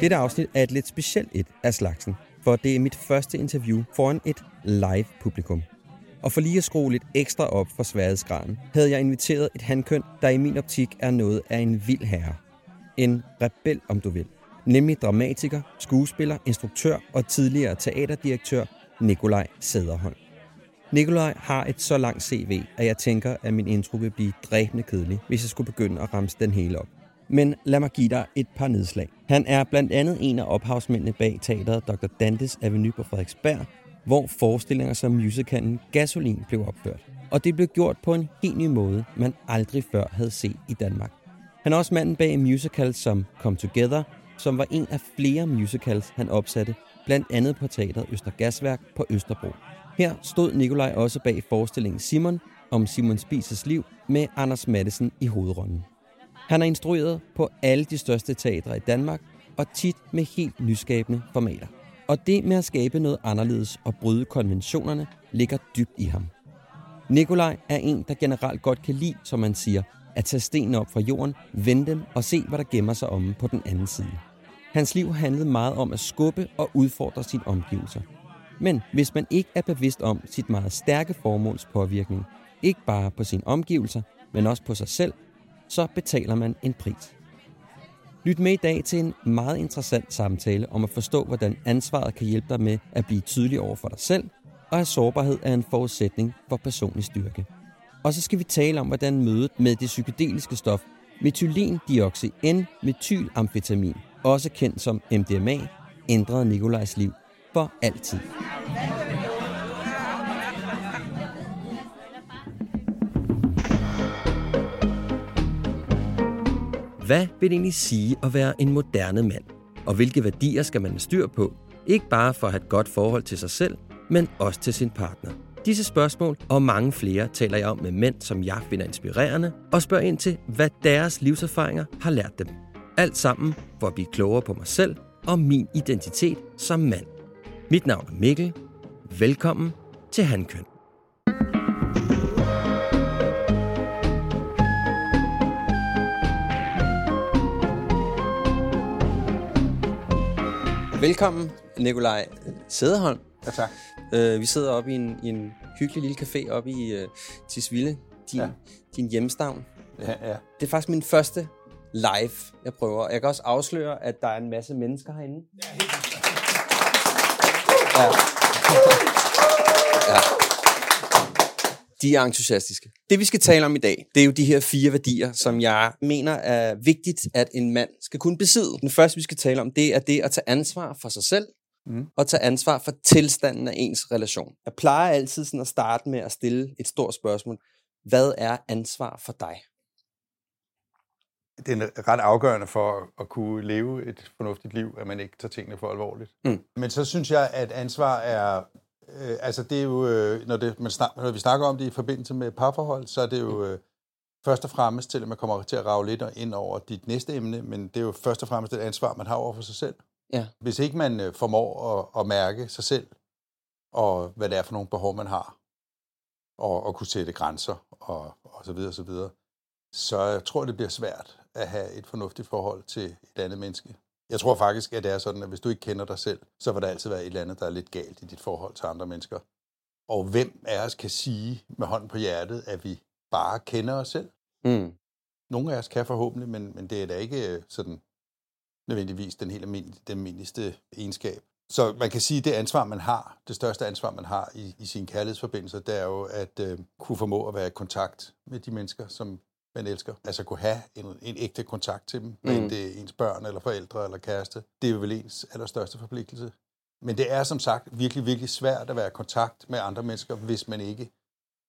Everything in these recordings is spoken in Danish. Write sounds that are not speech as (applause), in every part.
Dette afsnit er et lidt specielt et af slagsen, for det er mit første interview foran et live publikum. Og for lige at skrue lidt ekstra op for sværhedsgraden, havde jeg inviteret et handkøn, der i min optik er noget af en vild herre. En rebel, om du vil. Nemlig dramatiker, skuespiller, instruktør og tidligere teaterdirektør Nikolaj Sæderholm. Nikolaj har et så langt CV, at jeg tænker, at min intro vil blive dræbende kedelig, hvis jeg skulle begynde at ramse den hele op. Men lad mig give dig et par nedslag. Han er blandt andet en af ophavsmændene bag teateret Dr. Dantes Avenue på Frederiksberg, hvor forestillinger som musicalen Gasolin blev opført. Og det blev gjort på en helt ny måde, man aldrig før havde set i Danmark. Han er også manden bag musicals som Come Together, som var en af flere musicals, han opsatte, blandt andet på teateret Østergasværk på Østerbro. Her stod Nikolaj også bag forestillingen Simon om Simon Spises liv med Anders Madsen i hovedrollen. Han har instrueret på alle de største teatre i Danmark, og tit med helt nyskabende formater. Og det med at skabe noget anderledes og bryde konventionerne ligger dybt i ham. Nikolaj er en, der generelt godt kan lide, som man siger, at tage stenene op fra jorden, vende dem og se, hvad der gemmer sig omme på den anden side. Hans liv handlede meget om at skubbe og udfordre sine omgivelser. Men hvis man ikke er bevidst om sit meget stærke formåls påvirkning, ikke bare på sine omgivelser, men også på sig selv, så betaler man en pris. Lyt med i dag til en meget interessant samtale om at forstå, hvordan ansvaret kan hjælpe dig med at blive tydelig over for dig selv, og at sårbarhed er en forudsætning for personlig styrke. Og så skal vi tale om, hvordan mødet med det psykedeliske stof metylendioxy N-metylamfetamin, også kendt som MDMA, ændrede Nikolajs liv for altid. Hvad vil det egentlig sige at være en moderne mand? Og hvilke værdier skal man have styr på? Ikke bare for at have et godt forhold til sig selv, men også til sin partner. Disse spørgsmål og mange flere taler jeg om med mænd, som jeg finder inspirerende, og spørger ind til, hvad deres livserfaringer har lært dem. Alt sammen for at blive klogere på mig selv og min identitet som mand. Mit navn er Mikkel. Velkommen til Handkøn. Velkommen, Nikolaj Sæderholm. Ja, tak. Uh, vi sidder oppe i en, i en hyggelig lille café oppe i uh, Tisvilde, din, ja. Ja. din hjemstavn. Ja, ja. Det er faktisk min første live, jeg prøver. Jeg kan også afsløre, at der er en masse mennesker herinde. Ja. ja. De er entusiastiske. Det vi skal tale om i dag, det er jo de her fire værdier, som jeg mener er vigtigt, at en mand skal kunne besidde. Den første, vi skal tale om, det er det at tage ansvar for sig selv, Mm. og tage ansvar for tilstanden af ens relation. Jeg plejer altid sådan at starte med at stille et stort spørgsmål. Hvad er ansvar for dig? Det er ret afgørende for at kunne leve et fornuftigt liv, at man ikke tager tingene for alvorligt. Mm. Men så synes jeg, at ansvar er... Øh, altså det er jo, øh, når, det, man snak, når vi snakker om det i forbindelse med parforhold, så er det jo øh, først og fremmest til, at man kommer til at rave lidt ind over dit næste emne, men det er jo først og fremmest et ansvar, man har over for sig selv. Ja. Hvis ikke man øh, formår at, at mærke sig selv, og hvad det er for nogle behov, man har, og, og kunne sætte grænser, og, og så videre, og så videre, så jeg tror, det bliver svært at have et fornuftigt forhold til et andet menneske. Jeg tror faktisk, at det er sådan, at hvis du ikke kender dig selv, så vil der altid være et eller andet, der er lidt galt i dit forhold til andre mennesker. Og hvem af os kan sige med hånden på hjertet, at vi bare kender os selv? Mm. Nogle af os kan forhåbentlig, men, men det er da ikke øh, sådan nødvendigvis den helt almindelige, den almindeligste egenskab. Så man kan sige, at det ansvar, man har, det største ansvar, man har i, i sine kærlighedsforbindelser, det er jo at øh, kunne formå at være i kontakt med de mennesker, som man elsker. Altså kunne have en, en ægte kontakt til dem, mm. enten det er ens børn eller forældre eller kæreste. Det er vel ens allerstørste forpligtelse. Men det er som sagt virkelig, virkelig svært at være i kontakt med andre mennesker, hvis man ikke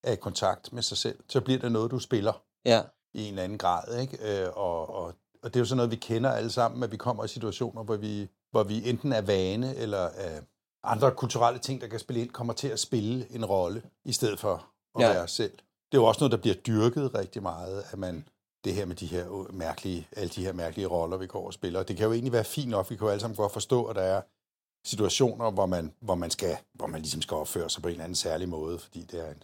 er i kontakt med sig selv. Så bliver det noget, du spiller Ja. i en eller anden grad. Ikke? Øh, og, og, og det er jo sådan noget, vi kender alle sammen, at vi kommer i situationer, hvor vi, hvor vi enten er vane eller af andre kulturelle ting, der kan spille ind, kommer til at spille en rolle, i stedet for at ja. være os selv. Det er jo også noget, der bliver dyrket rigtig meget, at man det her med de her mærkelige, alle de her mærkelige roller, vi går og spiller. Det kan jo egentlig være fint nok, vi kan jo alle sammen godt forstå, at der er situationer, hvor man, hvor man, skal, hvor man ligesom skal opføre sig på en eller anden særlig måde, fordi det er en,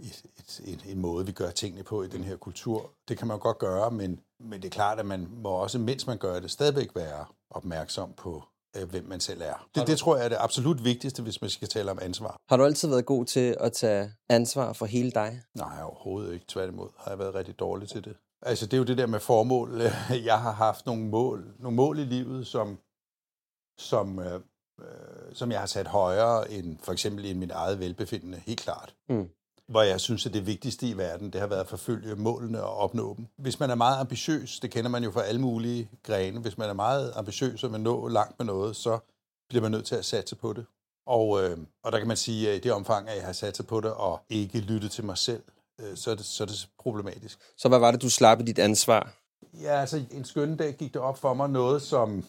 et, et, et, en måde, vi gør tingene på i den her kultur. Det kan man godt gøre, men, men det er klart, at man må også, mens man gør det, stadigvæk være opmærksom på, øh, hvem man selv er. Det, det tror jeg er det absolut vigtigste, hvis man skal tale om ansvar. Har du altid været god til at tage ansvar for hele dig? Nej, overhovedet ikke. Tværtimod har jeg været rigtig dårlig til det. Altså, det er jo det der med formål. (laughs) Jeg har haft nogle mål, nogle mål i livet, som, som, øh, øh, som jeg har sat højere end for eksempel end mit eget velbefindende, helt klart. Mm. Hvor jeg synes, at det vigtigste i verden, det har været at forfølge målene og opnå dem. Hvis man er meget ambitiøs, det kender man jo fra alle mulige grene, hvis man er meget ambitiøs og vil nå langt med noget, så bliver man nødt til at satse på det. Og, øh, og der kan man sige, at i det omfang, at jeg har satset på det og ikke lyttet til mig selv, øh, så, er det, så er det problematisk. Så hvad var det, du slap i dit ansvar? Ja, altså en skønne dag gik det op for mig noget, som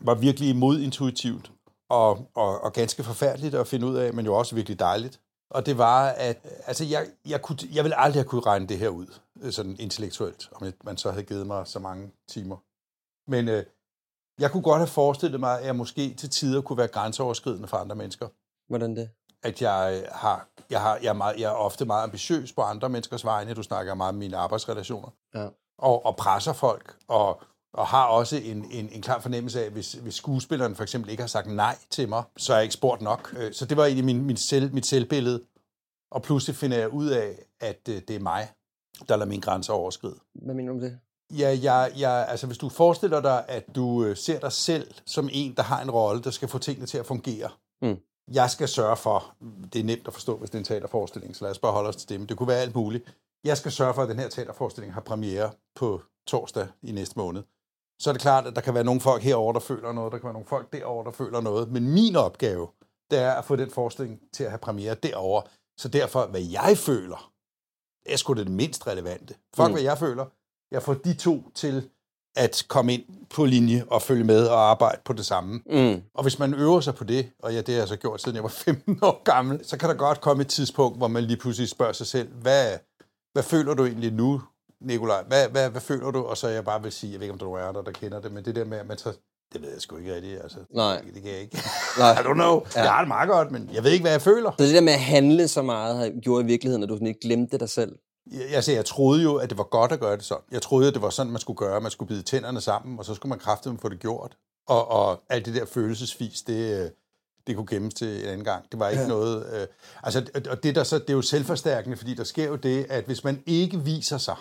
var virkelig modintuitivt og, og, og ganske forfærdeligt at finde ud af, men jo også virkelig dejligt. Og det var, at altså jeg, jeg, kunne, jeg ville aldrig have kunne regne det her ud, øh, sådan intellektuelt, om man så havde givet mig så mange timer. Men øh, jeg kunne godt have forestillet mig, at jeg måske til tider kunne være grænseoverskridende for andre mennesker. Hvordan det? At jeg, øh, har, jeg, har, jeg, er meget, jeg er ofte meget ambitiøs på andre menneskers vegne. Du snakker meget om mine arbejdsrelationer Ja. og, og presser folk, og, og har også en, en, en klar fornemmelse af, hvis, hvis skuespilleren for eksempel ikke har sagt nej til mig, så er jeg ikke spurgt nok. Øh, Så det var egentlig min, min selv, mit selvbillede. Og pludselig finder jeg ud af, at øh, det er mig, der lader mine grænser overskride. Hvad mener du om det? Ja, jeg, jeg, altså hvis du forestiller dig, at du øh, ser dig selv som en, der har en rolle, der skal få tingene til at fungere. Mm. Jeg skal sørge for, det er nemt at forstå, hvis det er en teaterforestilling, så lad os bare holde os til det, men det kunne være alt muligt. Jeg skal sørge for, at den her teaterforestilling har premiere på torsdag i næste måned. Så er det klart, at der kan være nogle folk herover der føler noget, der kan være nogle folk derover der føler noget. Men min opgave, det er at få den forestilling til at have premiere derover. Så derfor, hvad jeg føler, er sgu det mindst relevante. Fuck, mm. hvad jeg føler. Jeg får de to til at komme ind på linje og følge med og arbejde på det samme. Mm. Og hvis man øver sig på det, og ja, det har jeg så gjort, siden jeg var (laughs) 15 år gammel, så kan der godt komme et tidspunkt, hvor man lige pludselig spørger sig selv, hvad, hvad føler du egentlig nu, Nikolaj? Hvad, hvad, hvad føler du? Og så jeg bare vil sige, jeg ved ikke, om der er andre, der kender det, men det der med, at man så, det ved jeg sgu ikke rigtigt, altså. Nej. Det, det kan jeg ikke. Nej. (laughs) I don't know. Ja. Jeg har det meget godt, men jeg ved ikke, hvad jeg føler. Så det der med at handle så meget, gjort i virkeligheden, at du sådan ikke glemte dig selv? Jeg, altså, jeg troede jo, at det var godt at gøre det sådan. Jeg troede, at det var sådan, man skulle gøre. Man skulle bide tænderne sammen, og så skulle man kraftedeme få det gjort. Og, og alt det der følelsesvis, det, øh, det kunne gemmes til en anden gang. Det var ikke ja. noget... Øh, altså, og det, der så, det er jo selvforstærkende, fordi der sker jo det, at hvis man ikke viser sig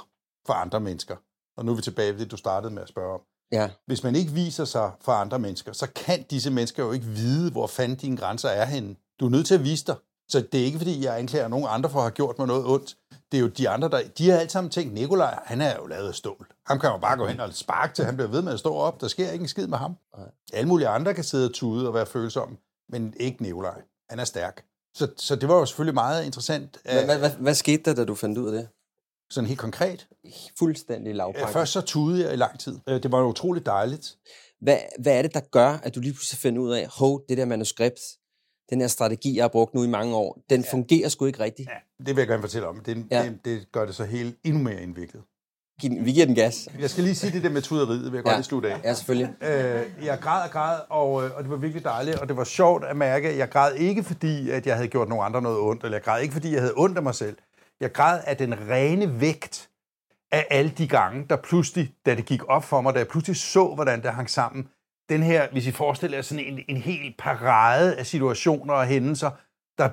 for andre mennesker, og nu er vi tilbage ved det, du startede med at spørge om, Ja. hvis man ikke viser sig for andre mennesker, så kan disse mennesker jo ikke vide, hvor fanden dine grænser er henne. Du er nødt til at vise dig. Så det er ikke, fordi jeg anklager nogen andre for at have gjort mig noget ondt. Det er jo de andre, der... De har alle sammen tænkt, Nikolaj, han er jo lavet af stål. Ham kan man bare gå hen og sparke til. Han bliver ved med at stå op. Der sker ikke en skid med ham. Nej. Alle mulige andre kan sidde og tude og være følsomme, men ikke Nikolaj. Han er stærk. Så, så det var jo selvfølgelig meget interessant. Hvad, hvad, hvad, hvad skete der, da du fandt ud af det? Sådan helt konkret. Fuldstændig lavpraktisk. Først så tudede jeg i lang tid. Øh, Det var jo utroligt dejligt. Hvad, hvad er det, der gør, at du lige pludselig finder ud af, hov, det der manuskript, den her strategi, jeg har brugt nu i mange år, den ja. fungerer sgu ikke rigtigt. Ja, det vil jeg gerne fortælle om. Det, Ja. det, det gør det så helt endnu mere indviklet. Vi giver den gas. Jeg skal lige sige det der med tuderiet, vil jeg godt Ja. lige slutte af. Ja, selvfølgelig. Øh, jeg græd og græd, og, øh, og det var virkelig dejligt, og det var sjovt at mærke, at jeg græd ikke fordi, at jeg havde gjort nogen andre noget ondt, eller jeg græd ikke fordi, jeg havde ondt af mig selv. Jeg græd af den rene vægt af alle de gange, der pludselig, da det gik op for mig, da jeg pludselig så, hvordan det hang sammen, den her, hvis I forestiller jer sådan en, en hel parade af situationer og hændelser, der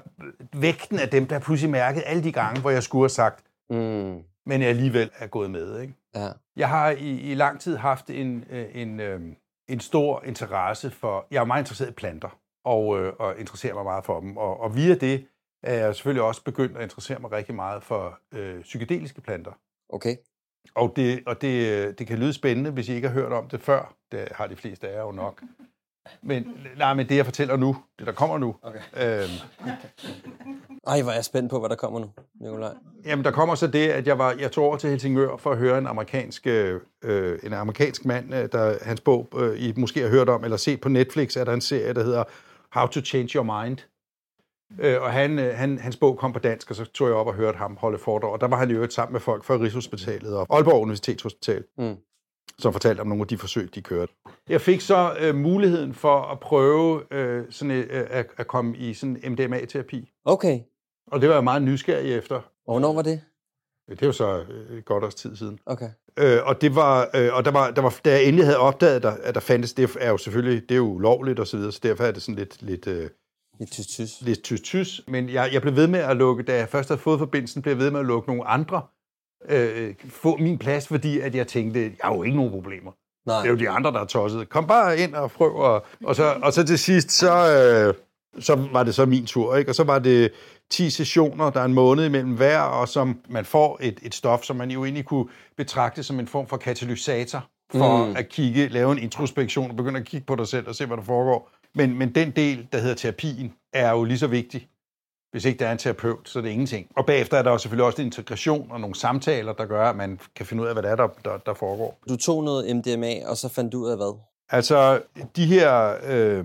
vægten af dem, der pludselig mærkede alle de gange, hvor jeg skulle have sagt, Mm. men jeg alligevel er gået med. Ikke? Ja. Jeg har i, i lang tid haft en, øh, en, øh, en stor interesse for... Jeg er meget interesseret i planter, og, øh, og interesserer mig meget for dem. Og, og via det er jeg selvfølgelig også begyndt at interessere mig rigtig meget for øh, psykedeliske planter. Okay. Og, det, og det, det kan lyde spændende, hvis I ikke har hørt om det før. Det har de fleste af jer jo nok. Men, nej, men det, jeg fortæller nu, det der kommer nu, Okay. øhm, Ej, hvor er jeg spændt på, hvad der kommer nu, Nikolaj. Jamen, der kommer så det, at jeg, var, jeg tog over til Helsingør for at høre en amerikansk, øh, en amerikansk mand, øh, der hans bog, øh, I måske har hørt om, eller set på Netflix, er der en serie, der hedder How to Change Your Mind. Øh, og han, øh, han, hans bog kom på dansk, og så tog jeg op og hørte ham holde foredrag. Og der var han øvrigt sammen med folk fra Rigshospitalet og Aalborg Universitetshospital, Mm. som fortalte om nogle af de forsøg, de kørte. Jeg fik så øh, muligheden for at prøve øh, sådan, øh, at, at komme i sådan MDMA-terapi. Okay. Og det var jeg meget nysgerrig efter. Og hvornår var det? Det er jo så øh, et godt års tid siden. Okay. Øh, og det var, øh, og der var, der var, da jeg endelig havde opdaget, der, at der fandtes, det er jo selvfølgelig, det er jo ulovligt og så videre, så derfor er det sådan lidt, lidt, øh, Lidt tysk tys. lidt tys-tys. Men jeg, jeg blev ved med at lukke, da jeg først havde fået forbindelsen, blev jeg ved med at lukke nogle andre, øh, få min plads, fordi at jeg tænkte, jeg har jo ikke nogen problemer. Nej. Det er jo de andre, der er tosset. Kom bare ind og prøv. Og, og, så, og så til sidst, så, øh, så var det så min tur. Ikke? Og så var det 10 sessioner, der er en måned imellem hver, og som man får et, et stof, som man jo egentlig kunne betragte som en form for katalysator for mm. at kigge, lave en introspektion og begynde at kigge på dig selv og se, hvad der foregår. Men, men den del, der hedder terapien, er jo lige så vigtig. Hvis ikke der er en terapeut, så er det ingenting. Og bagefter er der jo selvfølgelig også integration og nogle samtaler, der gør, at man kan finde ud af, hvad det er, der, der, der foregår. Du tog noget MDMA, og så fandt du ud af hvad? Altså, de her øh,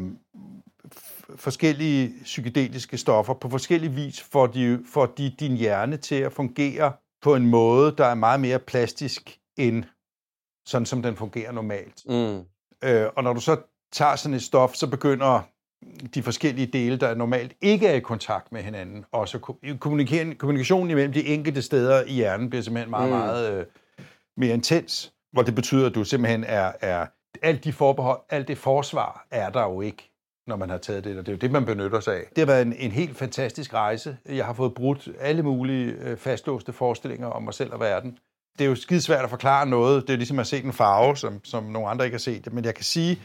forskellige psykedeliske stoffer, på forskellig vis får de, får de din hjerne til at fungere på en måde, der er meget mere plastisk end sådan, som den fungerer normalt. Mm. Øh, og når du så tager sådan et stof, så begynder de forskellige dele, der normalt ikke er i kontakt med hinanden, ko- kommunikere- kommunikationen imellem de enkelte steder i hjernen bliver simpelthen meget, Mm. meget øh, mere intens, hvor det betyder, at du simpelthen er, er alt de forbehold, alt det forsvar er der jo ikke, når man har taget det, og det er jo det, man benytter sig af. Det har været en, en helt fantastisk rejse. Jeg har fået brudt alle mulige øh, fastlåste forestillinger om mig selv og verden. Det er jo skidesvært at forklare noget. Det er ligesom at se en farve, som, som nogle andre ikke har set. Men jeg kan sige,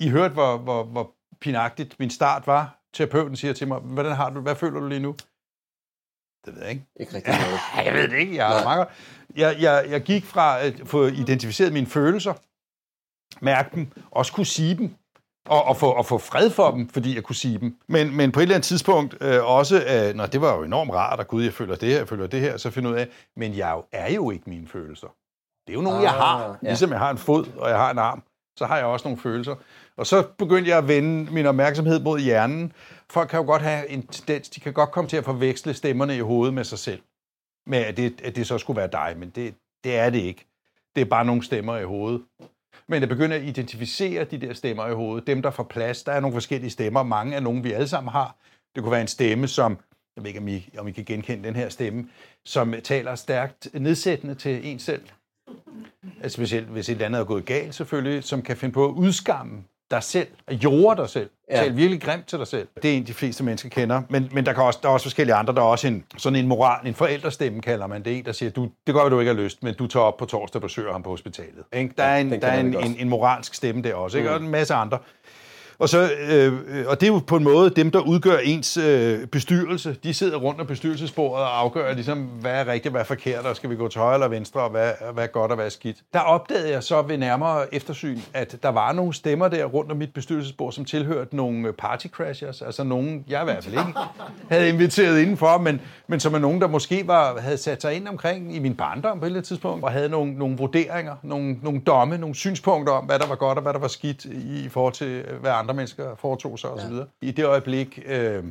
I hørte, hvor, hvor, hvor pinagtigt min start var. Terapeuten siger til mig, hvordan har du, hvad føler du lige nu? Det ved jeg ikke. Ikke rigtig (laughs) noget. Jeg ved det ikke. Jeg, er mange. Jeg, jeg, jeg gik fra at få identificeret mine følelser, mærke dem, også kunne sige dem, og, og, få, og få fred for dem, fordi jeg kunne sige dem. Men, men på et eller andet tidspunkt øh, også, øh, nå, det var jo enormt rart, at gud, jeg føler det her, jeg føler det her, så finde ud af, men jeg er jo- er jo ikke mine følelser. Det er jo nogle, ah, jeg har. ja. Ligesom jeg har en fod, og jeg har en arm, så har jeg også nogle følelser. Og så begyndte jeg at vende min opmærksomhed mod hjernen. Folk kan jo godt have en tendens, de kan godt komme til at forveksle stemmerne i hovedet med sig selv. Med at det, at det så skulle være dig, men det, det er det ikke. Det er bare nogle stemmer i hovedet. Men jeg begynder at identificere de der stemmer i hovedet, dem der får plads. Der er nogle forskellige stemmer, mange af nogle vi alle sammen har. Det kunne være en stemme, som, jeg ved ikke om I, om I kan genkende den her stemme, som taler stærkt nedsættende til en selv. Altså Specielt hvis et eller andet er gået galt selvfølgelig, som kan finde på at udskamme dig selv, jorde dig selv, Ja. ja. tale virkelig grimt til dig selv. Det er en, de fleste mennesker kender. Men, men der, kan også, der er også forskellige andre. Der er også en, sådan en moral, en forældrestemme kalder man det. En, der siger, du, det gør, du ikke har lyst, men du tager op på torsdag og besøger ham på hospitalet. Ikke? Der er, en, den der er en, en, en moralsk stemme der også, ikke? og en masse andre. Og, så, øh, øh, og det er jo på en måde dem, der udgør ens øh, bestyrelse. De sidder rundt om bestyrelsesbordet og afgør, ligesom, hvad er rigtigt, hvad er forkert, og skal vi gå til højre eller venstre, og hvad, hvad er godt og hvad er skidt. Der opdagede jeg så ved nærmere eftersyn, at der var nogle stemmer der rundt om mit bestyrelsesbord, som tilhørte nogle party crashers, altså nogen, jeg i hvert fald ikke (laughs) havde inviteret indenfor, men, men som er nogen, der måske var, havde sat sig ind omkring i min barndom på et eller andet tidspunkt, og havde nogle, nogle vurderinger, nogle, nogle domme, nogle synspunkter om, hvad der var godt og hvad der var skidt i, i forhold til, øh, hvad andre mennesker foretog sig osv. I det øjeblik, øh,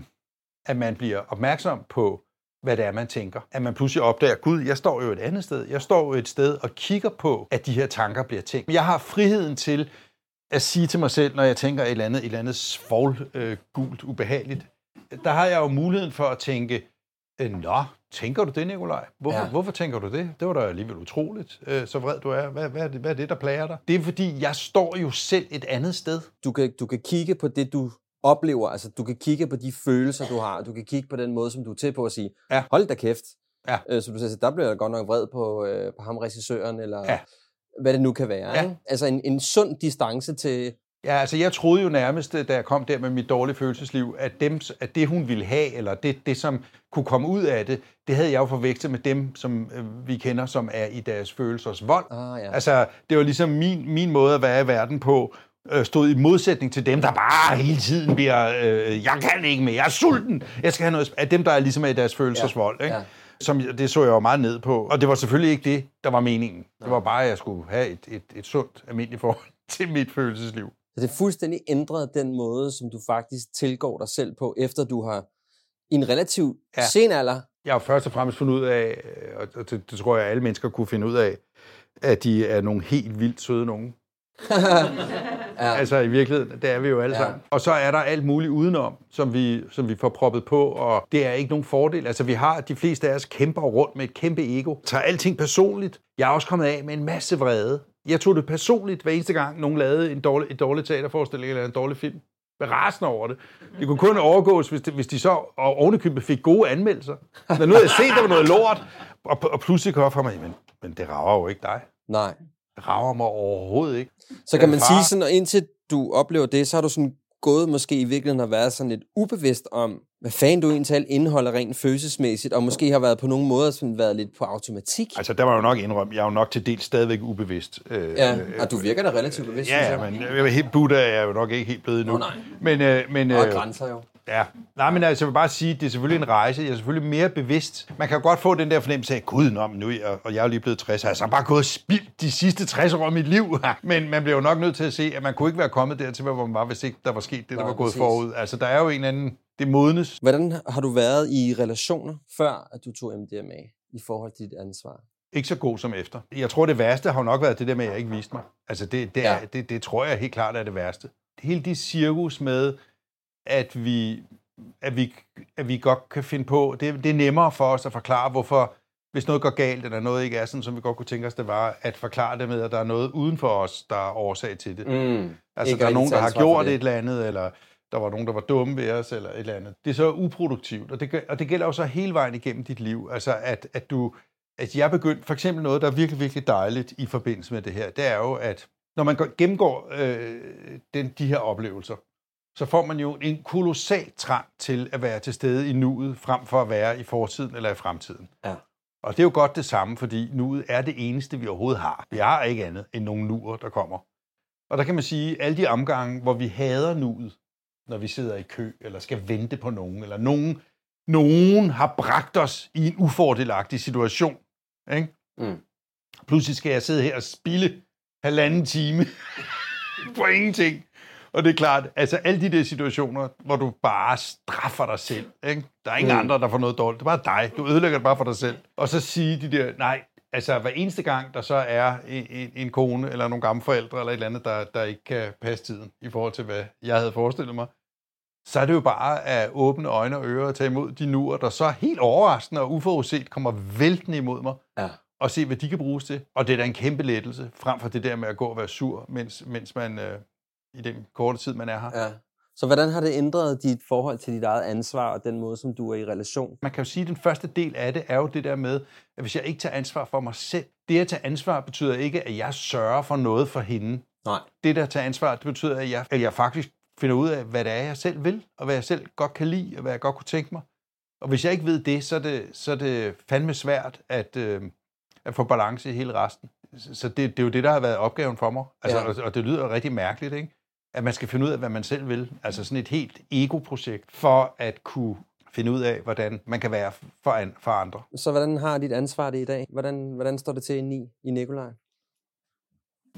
at man bliver opmærksom på, hvad det er, man tænker. At man pludselig opdager, gud, jeg står jo et andet sted. Jeg står jo et sted og kigger på, at de her tanker bliver tænkt. Jeg har friheden til at sige til mig selv, når jeg tænker et eller andet, et eller andet svovl, øh, gult, ubehageligt, der har jeg jo muligheden for at tænke, nå, tænker du det, Nikolaj? Hvorfor, Ja. hvorfor tænker du det? Det var da alligevel utroligt, øh, så vred du er. Hvad, hvad, er det, hvad er det, der plager dig? Det er fordi, jeg står jo selv et andet sted. Du kan, du kan kigge på det, du oplever. Altså, du kan kigge på de følelser, du har. Du kan kigge på den måde, som du er til på at sige, Ja. hold da kæft. Ja. Øh, så du siger, der bliver jeg godt nok vred på, øh, på ham regissøren, eller Ja. hvad det nu kan være. Ja. Ikke? Altså en, en sund distance til, Ja, altså jeg troede jo nærmest, da jeg kom der med mit dårlige følelsesliv, at, dem, at det, hun ville have, eller det, det, som kunne komme ud af det, det havde jeg jo forvekslet med dem, som øh, vi kender, som er i deres følelsers vold. Ah, ja. Altså, det var ligesom min, min måde at være i verden på, øh, stod i modsætning til dem, der bare hele tiden bliver, øh, jeg kan ikke mere, jeg er sulten, jeg skal have noget, af dem, der er ligesom er i deres følelsers vold. Ikke? Ja. Som, det så jeg jo meget ned på. Og det var selvfølgelig ikke det, der var meningen. Det var bare, at jeg skulle have et, et, et sundt, almindeligt forhold (laughs) til mit følelsesliv. Så det er fuldstændig ændret den måde, som du faktisk tilgår dig selv på, efter du har i en relativt ja. Sen alder. Jeg har først og fremmest fundet ud af, øh, og det, det tror jeg, alle mennesker kunne finde ud af, at de er nogle helt vildt søde nogen. (laughs) Ja. Altså i virkeligheden, det er vi jo alle ja. sammen. Og så er der alt muligt udenom, som vi, som vi får proppet på, og det er ikke nogen fordel. Altså vi har, de fleste af os kæmper rundt med et kæmpe ego, tager alting personligt. Jeg er også kommet af med en masse vrede. Jeg tog det personligt hver eneste gang, nogen lavede en dårlig, et dårligt teaterforestilling eller en dårlig film. Jeg rasende over det. Det kunne kun overgås, hvis, det, hvis de så og ovenikøbet fik gode anmeldelser. Når nu havde jeg set, der var noget lort, og, og pludselig kom jeg fra mig, men, men det rager jo ikke dig. Nej. Det rager mig overhovedet ikke. Så kan man far- sige sådan, og indtil du oplever det, så har du sådan gået måske i virkeligheden har været sådan lidt ubevidst om, hvad fanden du egentlig indeholder rent følelsesmæssigt, og måske har været på nogle måder sådan været lidt på automatik. Altså, der var jo nok indrømme, jeg er jo nok til dels stadigvæk ubevidst. Øh, Ja, øh, og du virker da relativt bevidst, Ja, ja, men jeg er helt Buddha er jeg jo nok ikke helt blevet endnu. Nå, nej. Men, øh, men, Og øh, grænser jo. Ja. Nej, men altså, jeg vil bare sige, det er selvfølgelig en rejse. Jeg er selvfølgelig mere bevidst. Man kan godt få den der fornemmelse af, gud, nå, men nu jeg, og jeg er lige blevet 60, har jeg så bare gået og spildt de sidste 60 år af mit liv. (laughs) men man bliver jo nok nødt til at se, at man kunne ikke være kommet dertil, hvor man var, hvis ikke der var sket det, der var gået præcis. forud. Altså, der er jo en anden, det modnes. Hvordan har du været i relationer, før at du tog MDMA, i forhold til dit ansvar? Ikke så god som efter. Jeg tror, det værste har jo nok været det der med, at jeg ikke viste mig. Altså, det, det, er, Ja. det, det tror jeg helt klart er det værste. Hele det cirkus med, at vi, at vi, at vi godt kan finde på, det, det er nemmere for os at forklare, hvorfor, hvis noget går galt, eller noget ikke er sådan, som vi godt kunne tænke os, det var, at forklare det med, at der er noget uden for os, der er årsag til det. Mm. Altså, der er nogen, der har gjort det. et eller andet, eller der var nogen, der var dumme ved os, eller et eller andet. Det er så uproduktivt, og det, og det gælder jo så hele vejen igennem dit liv. Altså, at, at du... At jeg begyndte, for eksempel noget, der er virkelig, virkelig dejligt i forbindelse med det her, det er jo, at når man går, gennemgår øh, den, de her oplevelser, så får man jo en kolossal trang til at være til stede i nuet, frem for at være i fortiden eller i fremtiden. Ja. Og det er jo godt det samme, fordi nuet er det eneste, vi overhovedet har. Vi har ikke andet end nogle nuer, der kommer. Og der kan man sige, alle de omgange, hvor vi hader nuet, når vi sidder i kø, eller skal vente på nogen, eller nogen, nogen har bragt os i en ufordelagtig situation. Ikke? Mm. Pludselig skal jeg sidde her og spille halvanden time (laughs) på ingenting. Og det er klart, altså alle de der situationer, hvor du bare straffer dig selv. Ikke? Der er ingen Mm. andre, der får noget dårligt. Det er bare dig. Du ødelægger det bare for dig selv. Og så sige de der, nej, altså hver eneste gang, der så er en, en, en kone eller nogle gamle forældre eller et eller andet, der, der ikke kan passe tiden i forhold til, hvad jeg havde forestillet mig, så er det jo bare at åbne øjne og ører og tage imod de nuer, der så helt overraskende og uforudset kommer væltende imod mig, Ja. og se, hvad de kan bruges til. Og det er da en kæmpe lettelse, frem for det der med at gå og være sur, mens, mens man øh, i den korte tid, man er her. ja. Så hvordan har det ændret dit forhold til dit eget ansvar, og den måde, som du er i relation? Man kan jo sige, at den første del af det er jo det der med, at hvis jeg ikke tager ansvar for mig selv, det at tage ansvar betyder ikke, at jeg sørger for noget for hende. Nej. Det der at tage ansvar, det betyder, at jeg, at jeg faktisk finder ud af, hvad det er, jeg selv vil, og hvad jeg selv godt kan lide, og hvad jeg godt kunne tænke mig. Og hvis jeg ikke ved det, så er det, så er det fandme svært at, øh, at få balance i hele resten. Så det, det er jo det, der har været opgaven for mig. Altså, Ja. og, og det lyder rigtig mærkeligt, ikke? At man skal finde ud af, hvad man selv vil. Altså sådan et helt ego-projekt, for at kunne finde ud af, hvordan man kan være for, an, for andre. Så hvordan har dit ansvar det i dag? Hvordan, hvordan står det til i, i Nikolaj?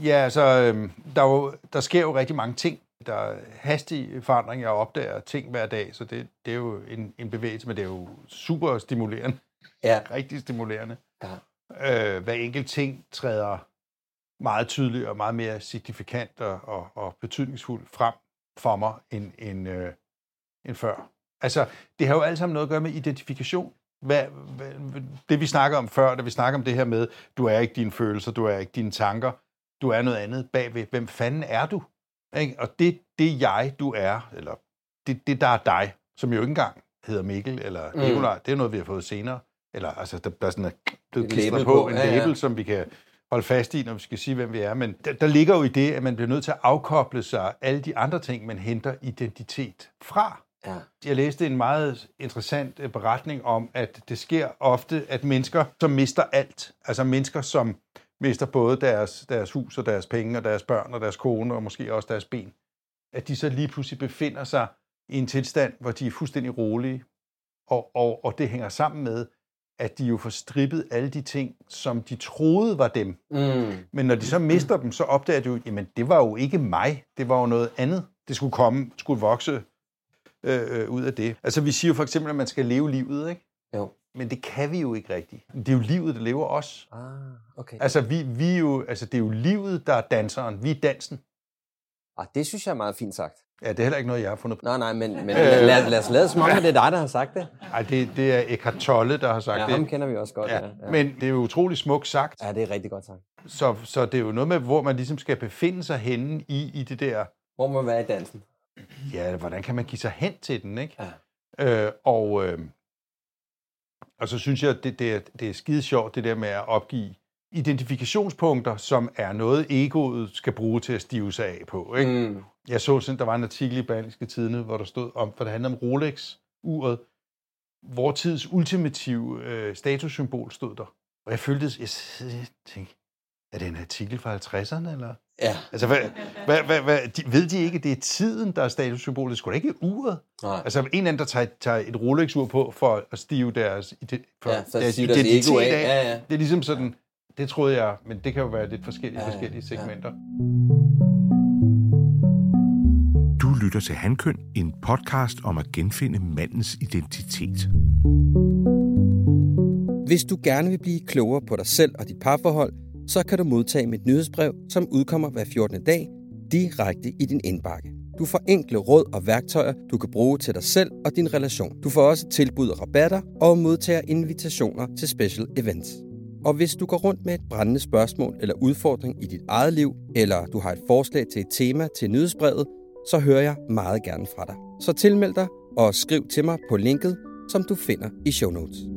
Ja, altså, øhm, der, er jo, der sker jo rigtig mange ting. Der er hastige forandringer, jeg opdager ting hver dag, så det, det er jo en, en bevægelse, men det er jo super stimulerende. Ja. Rigtig stimulerende. Ja. Øh, hver enkelt ting træder meget tydeligt og meget mere signifikant og, og, og betydningsfuldt frem for mig end, end, øh, end før. Altså, det har jo alt sammen noget at gøre med identifikation. Hvad, hvad, det vi snakker om før, da vi snakker om det her med, du er ikke dine følelser, du er ikke dine tanker, du er noget andet bagved. Hvem fanden er du? Ikke? Og det, det jeg, du er, eller det, det der er dig, som jo ikke engang hedder Mikkel eller Mm. Nikolaj, det er noget, vi har fået senere. Eller altså, der, der er sådan en, blevet klistret på, på, en ja, ja. label, som vi kan holde fast i, når vi skal sige, hvem vi er. Men der, der ligger jo i det, at man bliver nødt til at afkoble sig alle de andre ting, man henter identitet fra. Ja. Jeg læste en meget interessant øh, beretning om, at det sker ofte, at mennesker, som mister alt, altså mennesker, som mister både deres, deres hus og deres penge og deres børn og deres kone og måske også deres ben, at de så lige pludselig befinder sig i en tilstand, hvor de er fuldstændig rolige, og, og, og det hænger sammen med, at de jo får strippet alle de ting, som de troede var dem. Mm. Men når de så mister dem, så opdager de jo, jamen det var jo ikke mig, det var jo noget andet. Det skulle komme, skulle vokse øh, øh, ud af det. Altså vi siger jo for eksempel, at man skal leve livet, ikke? Jo. Men det kan vi jo ikke rigtigt. Det er jo livet, der lever os. Ah, okay. Altså, vi, vi er jo, altså, det er jo livet, der er danseren. Vi er dansen. Ah, det synes jeg er meget fint sagt. Ja, det er heller ikke noget, jeg har fundet på. Nej, nej, men, men lad, lad, lad os lade som om, at det er dig, der har sagt det. Nej, det, det er Eckhart Tolle, der har sagt ja, det. ham kender vi også godt, ja. ja. ja. Men det er jo utrolig smukt sagt. Ja, det er rigtig godt sagt. Så, så det er jo noget med, hvor man ligesom skal befinde sig henne i, i det der... Hvor man være i dansen. Ja, hvordan kan man give sig hen til den, ikke? Ja. Øh, og, øh, og så synes jeg, det, det, er, det er skide sjovt, det der med at opgive identifikationspunkter, som er noget, egoet skal bruge til at stive sig af på. Ikke? Mm. Jeg så sådan, der var en artikel i Berlingske Tidene, hvor der stod om, for det handler om Rolex-uret, hvor tids ultimative øh, statussymbol stod der. Og jeg følte, jeg, jeg tænkte, er det en artikel fra 50'erne, eller? Ja. Altså, hvad, hvad, hvad, hvad, de, ved de ikke, at det er tiden, der er statussymbolet? Det skulle da ikke uret. Nej. Altså, en eller anden, der tager, tager et Rolex-ur på for at stive deres, for ja, for deres identitet deres af. Ja, ja. Det er ligesom sådan, det troede jeg, men det kan jo være lidt forskellige, ja, forskellige segmenter. Ja. Du lytter til Handkøn, en podcast om at genfinde mandens identitet. Hvis du gerne vil blive klogere på dig selv og dit parforhold, så kan du modtage mit nyhedsbrev, som udkommer hver 14. dag, direkte i din indbakke. Du får enkle råd og værktøjer, du kan bruge til dig selv og din relation. Du får også tilbud og rabatter og modtager invitationer til special events. Og hvis du går rundt med et brændende spørgsmål eller udfordring i dit eget liv, eller du har et forslag til et tema til nyhedsbrevet, så hører jeg meget gerne fra dig. Så tilmeld dig og skriv til mig på linket, som du finder i show notes.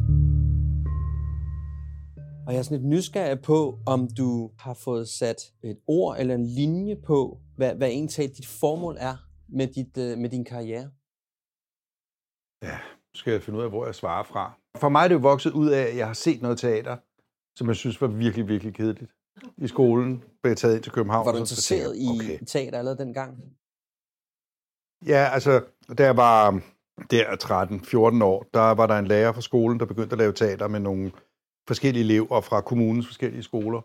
Og jeg er sådan lidt nysgerrig på, om du har fået sat et ord eller en linje på, hvad, hvad egentlig dit formål er med, dit, øh, med din karriere. Ja, nu skal jeg finde ud af, hvor jeg svarer fra. For mig er det jo vokset ud af, at jeg har set noget teater, som jeg synes var virkelig, virkelig kedeligt. I skolen blev jeg taget ind til København. Var du interesseret i okay. teater allerede dengang? Ja, altså, da jeg var der 13-14 år, der var der en lærer fra skolen, der begyndte at lave teater med nogle forskellige elever fra kommunens forskellige skoler.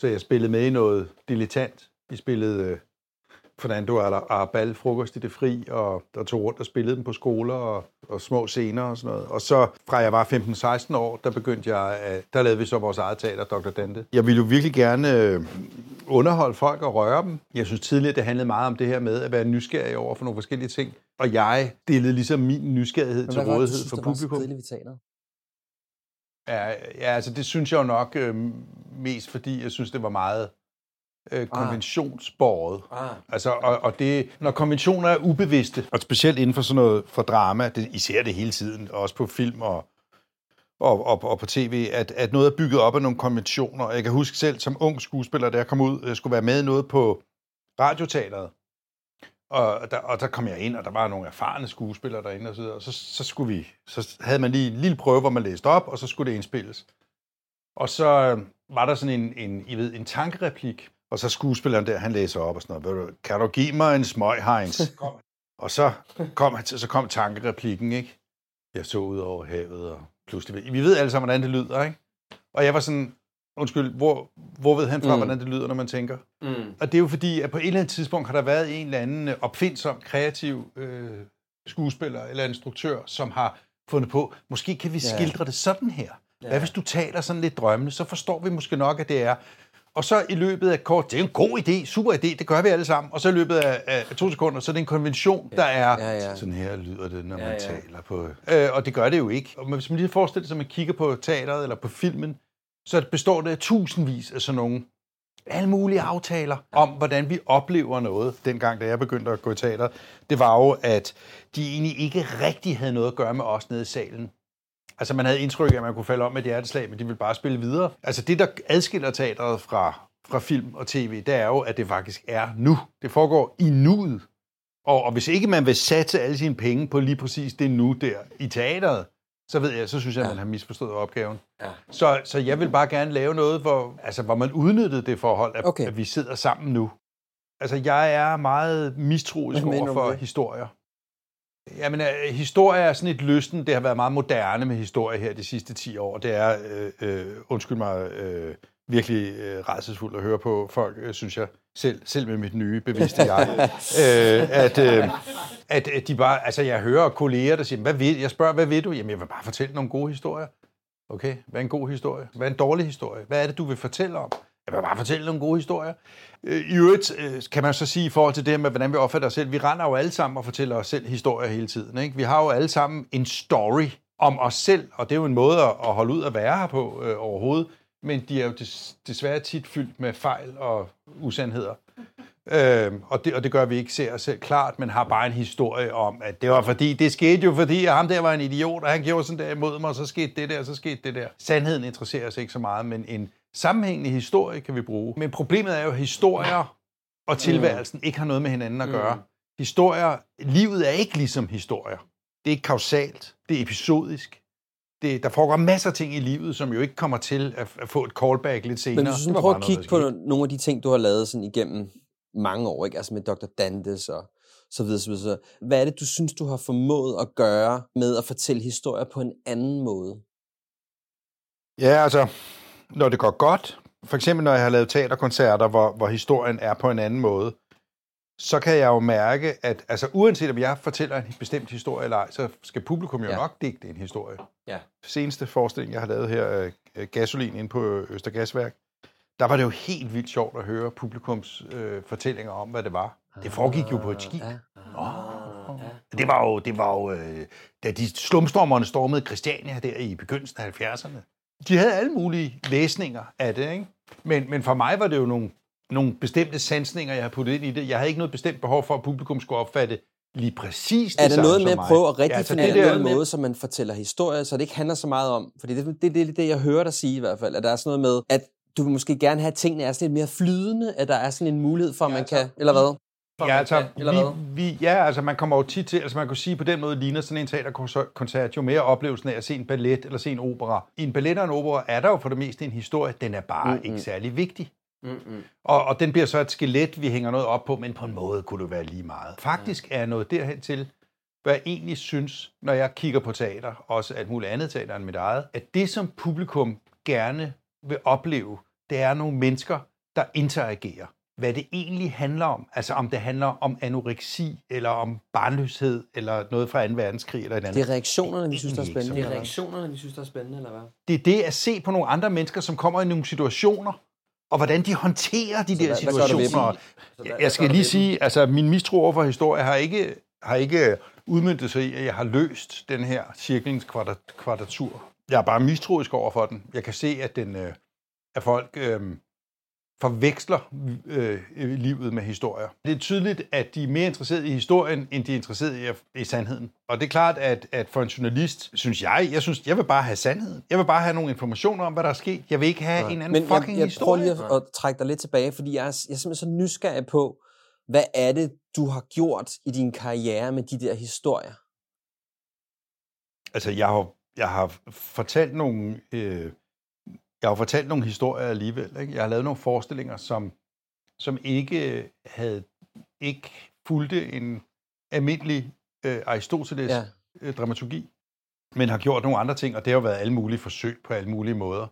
Så jeg spillede med i noget dilettant. Vi spillede uh, Fernando Arbal, frokost i det fri, og der tog rundt og spillede dem på skoler og, og små scener og sådan noget. Og så fra jeg var 15-16 år, der begyndte jeg, uh, der lavede vi så vores eget teater, Dr. Dante. Jeg ville jo virkelig gerne uh, underholde folk og røre dem. Jeg synes tidligere, det handlede meget om det her med at være nysgerrig over for nogle forskellige ting. Og jeg stillede ligesom min nysgerrighed til rådighed for publikum. Hvad var det, Ja, ja, altså det synes jeg jo nok øh, mest, fordi jeg synes, det var meget øh, ah. konventionsborget. Ah. Altså, og, og det, når konventioner er ubevidste, og specielt inden for sådan noget for drama, det, I ser det hele tiden, også på film og, og, og, og på tv, at, at noget er bygget op af nogle konventioner. Jeg kan huske selv som ung skuespiller, da jeg kom ud, jeg skulle være med i noget på radioteateret. Og der, og der kom jeg ind, og der var nogle erfarne skuespillere derinde og så videre. Og så, så, skulle vi, så havde man lige en lille prøve, hvor man læste op, og så skulle det indspilles. Og så øh, var der sådan en, en, I ved, en tankereplik, Og så skuespilleren der, han læser op og sådan noget. Ved du, kan du give mig en smøg, Heinz? (laughs) og så kom, så kom tankereplikken, ikke? Jeg så ud over havet, og pludselig... Vi ved alle sammen, hvordan det lyder, ikke? Og jeg var sådan, undskyld, hvor, hvor ved han fra, mm. hvordan det lyder, når man tænker? Mm. Og det er jo fordi, at på et eller andet tidspunkt har der været en eller anden opfindsom, kreativ øh, skuespiller eller instruktør, som har fundet på, måske kan vi skildre det sådan her. Hvad hvis du taler sådan lidt drømmende, så forstår vi måske nok, at det er. Og så i løbet af kort, det er en god idé, super idé, det gør vi alle sammen. Og så i løbet af, af to sekunder, så er det en konvention, der er, ja, ja. sådan her lyder det, når man ja, ja. taler på... Øh, og det gør det jo ikke. Og hvis man lige forestiller sig, at man kigger på teateret eller på filmen, så består det af tusindvis af sådan nogle alle mulige aftaler om, hvordan vi oplever noget, dengang da jeg begyndte at gå i teater, det var jo, at de egentlig ikke rigtig havde noget at gøre med os nede i salen. Altså man havde indtryk af, at man kunne falde om med et hjerteslag, men de ville bare spille videre. Altså det, der adskiller teateret fra, fra film og tv, det er jo, at det faktisk er nu. Det foregår i nuet. Og, og hvis ikke man vil satse alle sine penge på lige præcis det nu der i teateret, så ved jeg, så synes jeg, at man har misforstået opgaven. Ja. Så, så jeg vil bare gerne lave noget, hvor, altså, hvor man udnyttede det forhold, at, okay. at vi sidder sammen nu. Altså, jeg er meget mistroisk over for historier. Jamen, uh, historie er sådan et lysten. Det har været meget moderne med historie her de sidste 10 år. Det er, øh, øh, undskyld mig, øh, virkelig øh, redselsfuldt at høre på folk, øh, synes jeg, selv, selv med mit nye bevidste jeg, øh, at, øh, at, at de bare, altså jeg hører kolleger, der siger, hvad vil, jeg spørger, hvad vil du? Jamen, jeg vil bare fortælle nogle gode historier. Okay, hvad er en god historie? Hvad er en dårlig historie? Hvad er det, du vil fortælle om? Jeg vil bare fortælle nogle gode historier. Øh, I øvrigt øh, kan man så sige i forhold til det med, hvordan vi opfatter os selv. Vi render jo alle sammen og fortæller os selv historier hele tiden. Ikke? Vi har jo alle sammen en story om os selv, og det er jo en måde at holde ud at være her på øh, overhovedet. Men de er jo des, desværre tit fyldt med fejl og usandheder. Øhm, og, det, og det gør, at vi ikke ser os selv klart, men har bare en historie om, at det var fordi, det skete jo fordi, at ham der var en idiot, og han gjorde sådan der imod mig, og så skete det der, og så skete det der. Sandheden interesserer os ikke så meget, men en sammenhængende historie kan vi bruge. Men problemet er jo, at historier og tilværelsen ikke har noget med hinanden at gøre. Mm. Historier, livet er ikke ligesom historier. Det er ikke kausalt, det er episodisk. Det, der foregår masser af ting i livet, som jo ikke kommer til at, at få et callback lidt senere. Men hvis du prøver at kigge på nogle af de ting, du har lavet sådan igennem mange år, ikke? altså med Dr. Dantes og så videre, så videre. Hvad er det, du synes, du har formået at gøre med at fortælle historier på en anden måde? Ja, altså, når det går godt, for eksempel når jeg har lavet teaterkoncerter, hvor, hvor historien er på en anden måde, så kan jeg jo mærke, at altså, uanset om jeg fortæller en bestemt historie eller ej, så skal publikum jo ja. nok digte en historie. Ja. Seneste forestilling, jeg har lavet her, uh, Gasolin inde på Østergasværk, der var det jo helt vildt sjovt at høre publikums øh, fortællinger om, hvad det var. Det foregik jo på et skib. Oh. Det var jo, det var jo øh, da de slumstormerne stormede Christiania der i begyndelsen af 70'erne. De havde alle mulige læsninger af det, ikke? Men, men for mig var det jo nogle, nogle bestemte sansninger, jeg har puttet ind i det. Jeg havde ikke noget bestemt behov for, at publikum skulle opfatte lige præcis det Er der noget med at prøve at redefinere ja, altså noget måde, så man fortæller historier, så det ikke handler så meget om, fordi det, det, det er det, jeg hører dig sige i hvert fald, at der er sådan noget med, at du vil måske gerne have, at tingene er sådan lidt mere flydende, at der er sådan en mulighed for, at man ja, altså, kan, eller hvad? Ja, altså, eller hvad? Vi, vi, ja, altså man kommer jo tit til, altså man kan sige på den måde, ligner sådan en teaterkoncert jo mere oplevelsen af at se en ballet eller se en opera. I en ballet og en opera er der jo for det meste en historie, den er bare mm-hmm. ikke særlig vigtig. Mm-hmm. Og, og den bliver så et skelet, vi hænger noget op på, men på en måde kunne det være lige meget. Faktisk er jeg nået derhen til, hvad jeg egentlig synes, når jeg kigger på teater, også alt muligt andet teater end mit eget, at det som publikum gerne vil opleve, det er nogle mennesker, der interagerer. Hvad det egentlig handler om, altså om det handler om anoreksi, eller om barnløshed, eller noget fra 2. verdenskrig, eller et andet. Det er reaktionerne, vi synes, der er spændende. Det er reaktionerne, vi synes, der er spændende, eller hvad? Det er det at se på nogle andre mennesker, som kommer i nogle situationer, og hvordan de håndterer de så der hvad, situationer. Hvad jeg, jeg skal lige sige, altså min mistro over for historie har ikke, har ikke udmyndtet sig i, at jeg har løst den her cirklingskvadratur jeg er bare mistroisk over for den. Jeg kan se, at, den, øh, at folk øh, forveksler øh, livet med historier. Det er tydeligt, at de er mere interesserede i historien, end de er interesserede i, i sandheden. Og det er klart, at, at for en journalist, synes jeg, jeg synes, jeg vil bare have sandheden. Jeg vil bare have nogle informationer om, hvad der er sket. Jeg vil ikke have ja. en anden Men fucking jeg, jeg historie. Jeg prøver lige at, at trække dig lidt tilbage, fordi jeg er, jeg er simpelthen så nysgerrig på, hvad er det, du har gjort i din karriere med de der historier? Altså, jeg har jeg har fortalt nogle, øh, jeg har fortalt nogle historier alligevel. Ikke? Jeg har lavet nogle forestillinger, som som ikke havde ikke fulgte en almindelig øh, Aristoteles Ja. ja. dramaturgi, men har gjort nogle andre ting, og det har jo været alle mulige forsøg på alle mulige måder.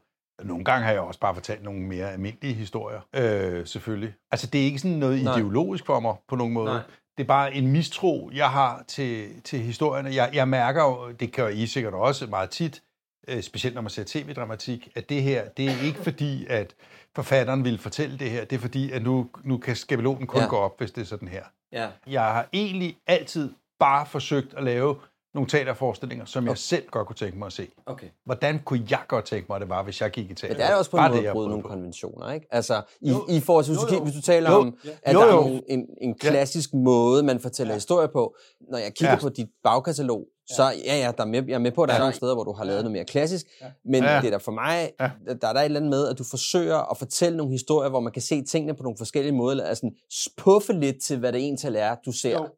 Nogle gange har jeg også bare fortalt nogle mere almindelige historier, øh, selvfølgelig. Altså, det er ikke sådan noget Nej. ideologisk for mig på nogen måde. Nej. Det er bare en mistro, jeg har til, til historierne. Jeg, jeg mærker jo, det kan I sikkert også meget tit, øh, specielt når man ser tv-dramatik, at det her, det er ikke fordi, at forfatteren vil fortælle det her. Det er fordi, at nu, nu kan skabelonen kun Ja. ja. gå op, hvis det er sådan her. Ja. Jeg har egentlig altid bare forsøgt at lave nogle teaterforestillinger, som jeg selv godt kunne tænke mig at se. Okay. Hvordan kunne jeg godt tænke mig, at det var, hvis jeg gik i teater? Men det er også på en Bare måde at bryde nogle på. konventioner, ikke? Altså, i, Jo. i forhold til, hvis, Jo, du, jo. hvis du taler Jo. om, at Jo, der er jo. en, en, klassisk måde, man fortæller historier på. Når jeg kigger Ja. på dit bagkatalog, så ja, ja, der er med, jeg er med på, at der er nogle steder, hvor du har lavet noget mere klassisk. Men Ja. det er der for mig, Ja. der, er der et eller andet med, at du forsøger at fortælle nogle historier, hvor man kan se tingene på nogle forskellige måder, eller altså puffe lidt til, hvad det egentlig er, du ser. Jo.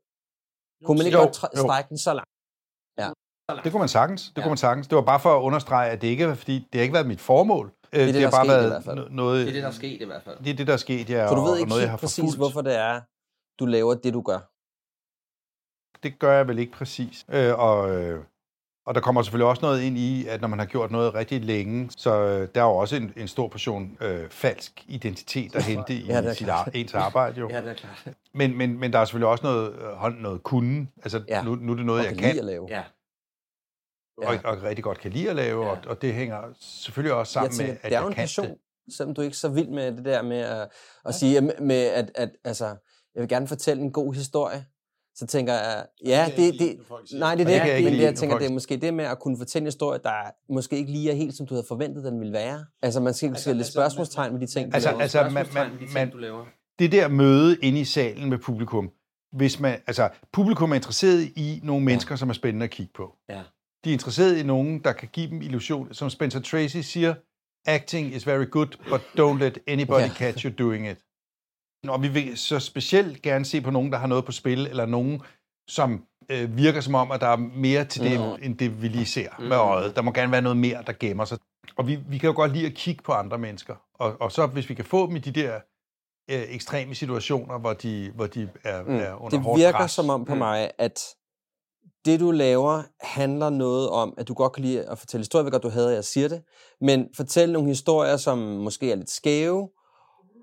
Kunne man ikke Jo, godt strække den så langt? Det kunne man sagtens. Det Ja. kunne man sagtens. Det var bare for at understrege, at det ikke fordi det har ikke været mit formål. Det, det, det der har er bare sket i været hvert fald. no- noget... Det er det, der er sket i hvert fald. det er det, der er sket, ja, Så du og, ved og ikke noget, jeg helt har præcis, forfulgt. hvorfor det er, du laver det, du gør. Det gør jeg vel ikke præcis. Øh, og, øh, og der kommer selvfølgelig også noget ind i, at når man har gjort noget rigtig længe, så øh, der er jo også en, en stor portion øh, falsk identitet at hente i Ja, det er sit ar- ens arbejde. Jo. Ja, det er klart. Men, men, men der er selvfølgelig også noget, øh, hånd- noget kunne. Altså, Ja. ja. nu, nu er det noget, Og jeg kan kan, lide at lave. Ja. og, og rigtig godt kan lide at lave, Ja. og, og det hænger selvfølgelig også jeg sammen tænker, med, at det er jeg en kan passion, det. selvom du ikke er så vild med det der med at, at sige, at- med at, at altså, jeg vil gerne fortælle en god historie. Så tænker jeg, ja, det, det, nej, det er det jeg ikke men jeg tænker, det er måske det med at kunne fortælle en historie, der måske ikke lige er helt, som du havde forventet, den ville være. Altså, man skal altså, stille spørgsmålstegn med de ting, du Altså- laver. altså, man- man- ved de man- ting, du laver. det der møde inde i salen med publikum, hvis man, altså, publikum er interesseret i nogle mennesker, som er spændende at kigge på. Ja. De er interesseret i nogen, der kan give dem illusion. Som Spencer Tracy siger, acting is very good, but don't let anybody Ja. catch you doing it. Og vi vil så specielt gerne se på nogen, der har noget på spil, eller nogen, som øh, virker som om, at der er mere til det, Mhm. end det, vi lige ser med øjet. Der må gerne være noget mere, der gemmer sig. Og vi, vi kan jo godt lide at kigge på andre mennesker. Og, og så hvis vi kan få dem i de der øh, ekstreme situationer, hvor de, hvor de er, Mm. er under Det hårdt virker pres. som om på Mm. mig, at det du laver handler noget om, at du godt kan lide at fortælle historier, ved godt, du hader, at jeg siger det, men fortælle nogle historier, som måske er lidt skæve,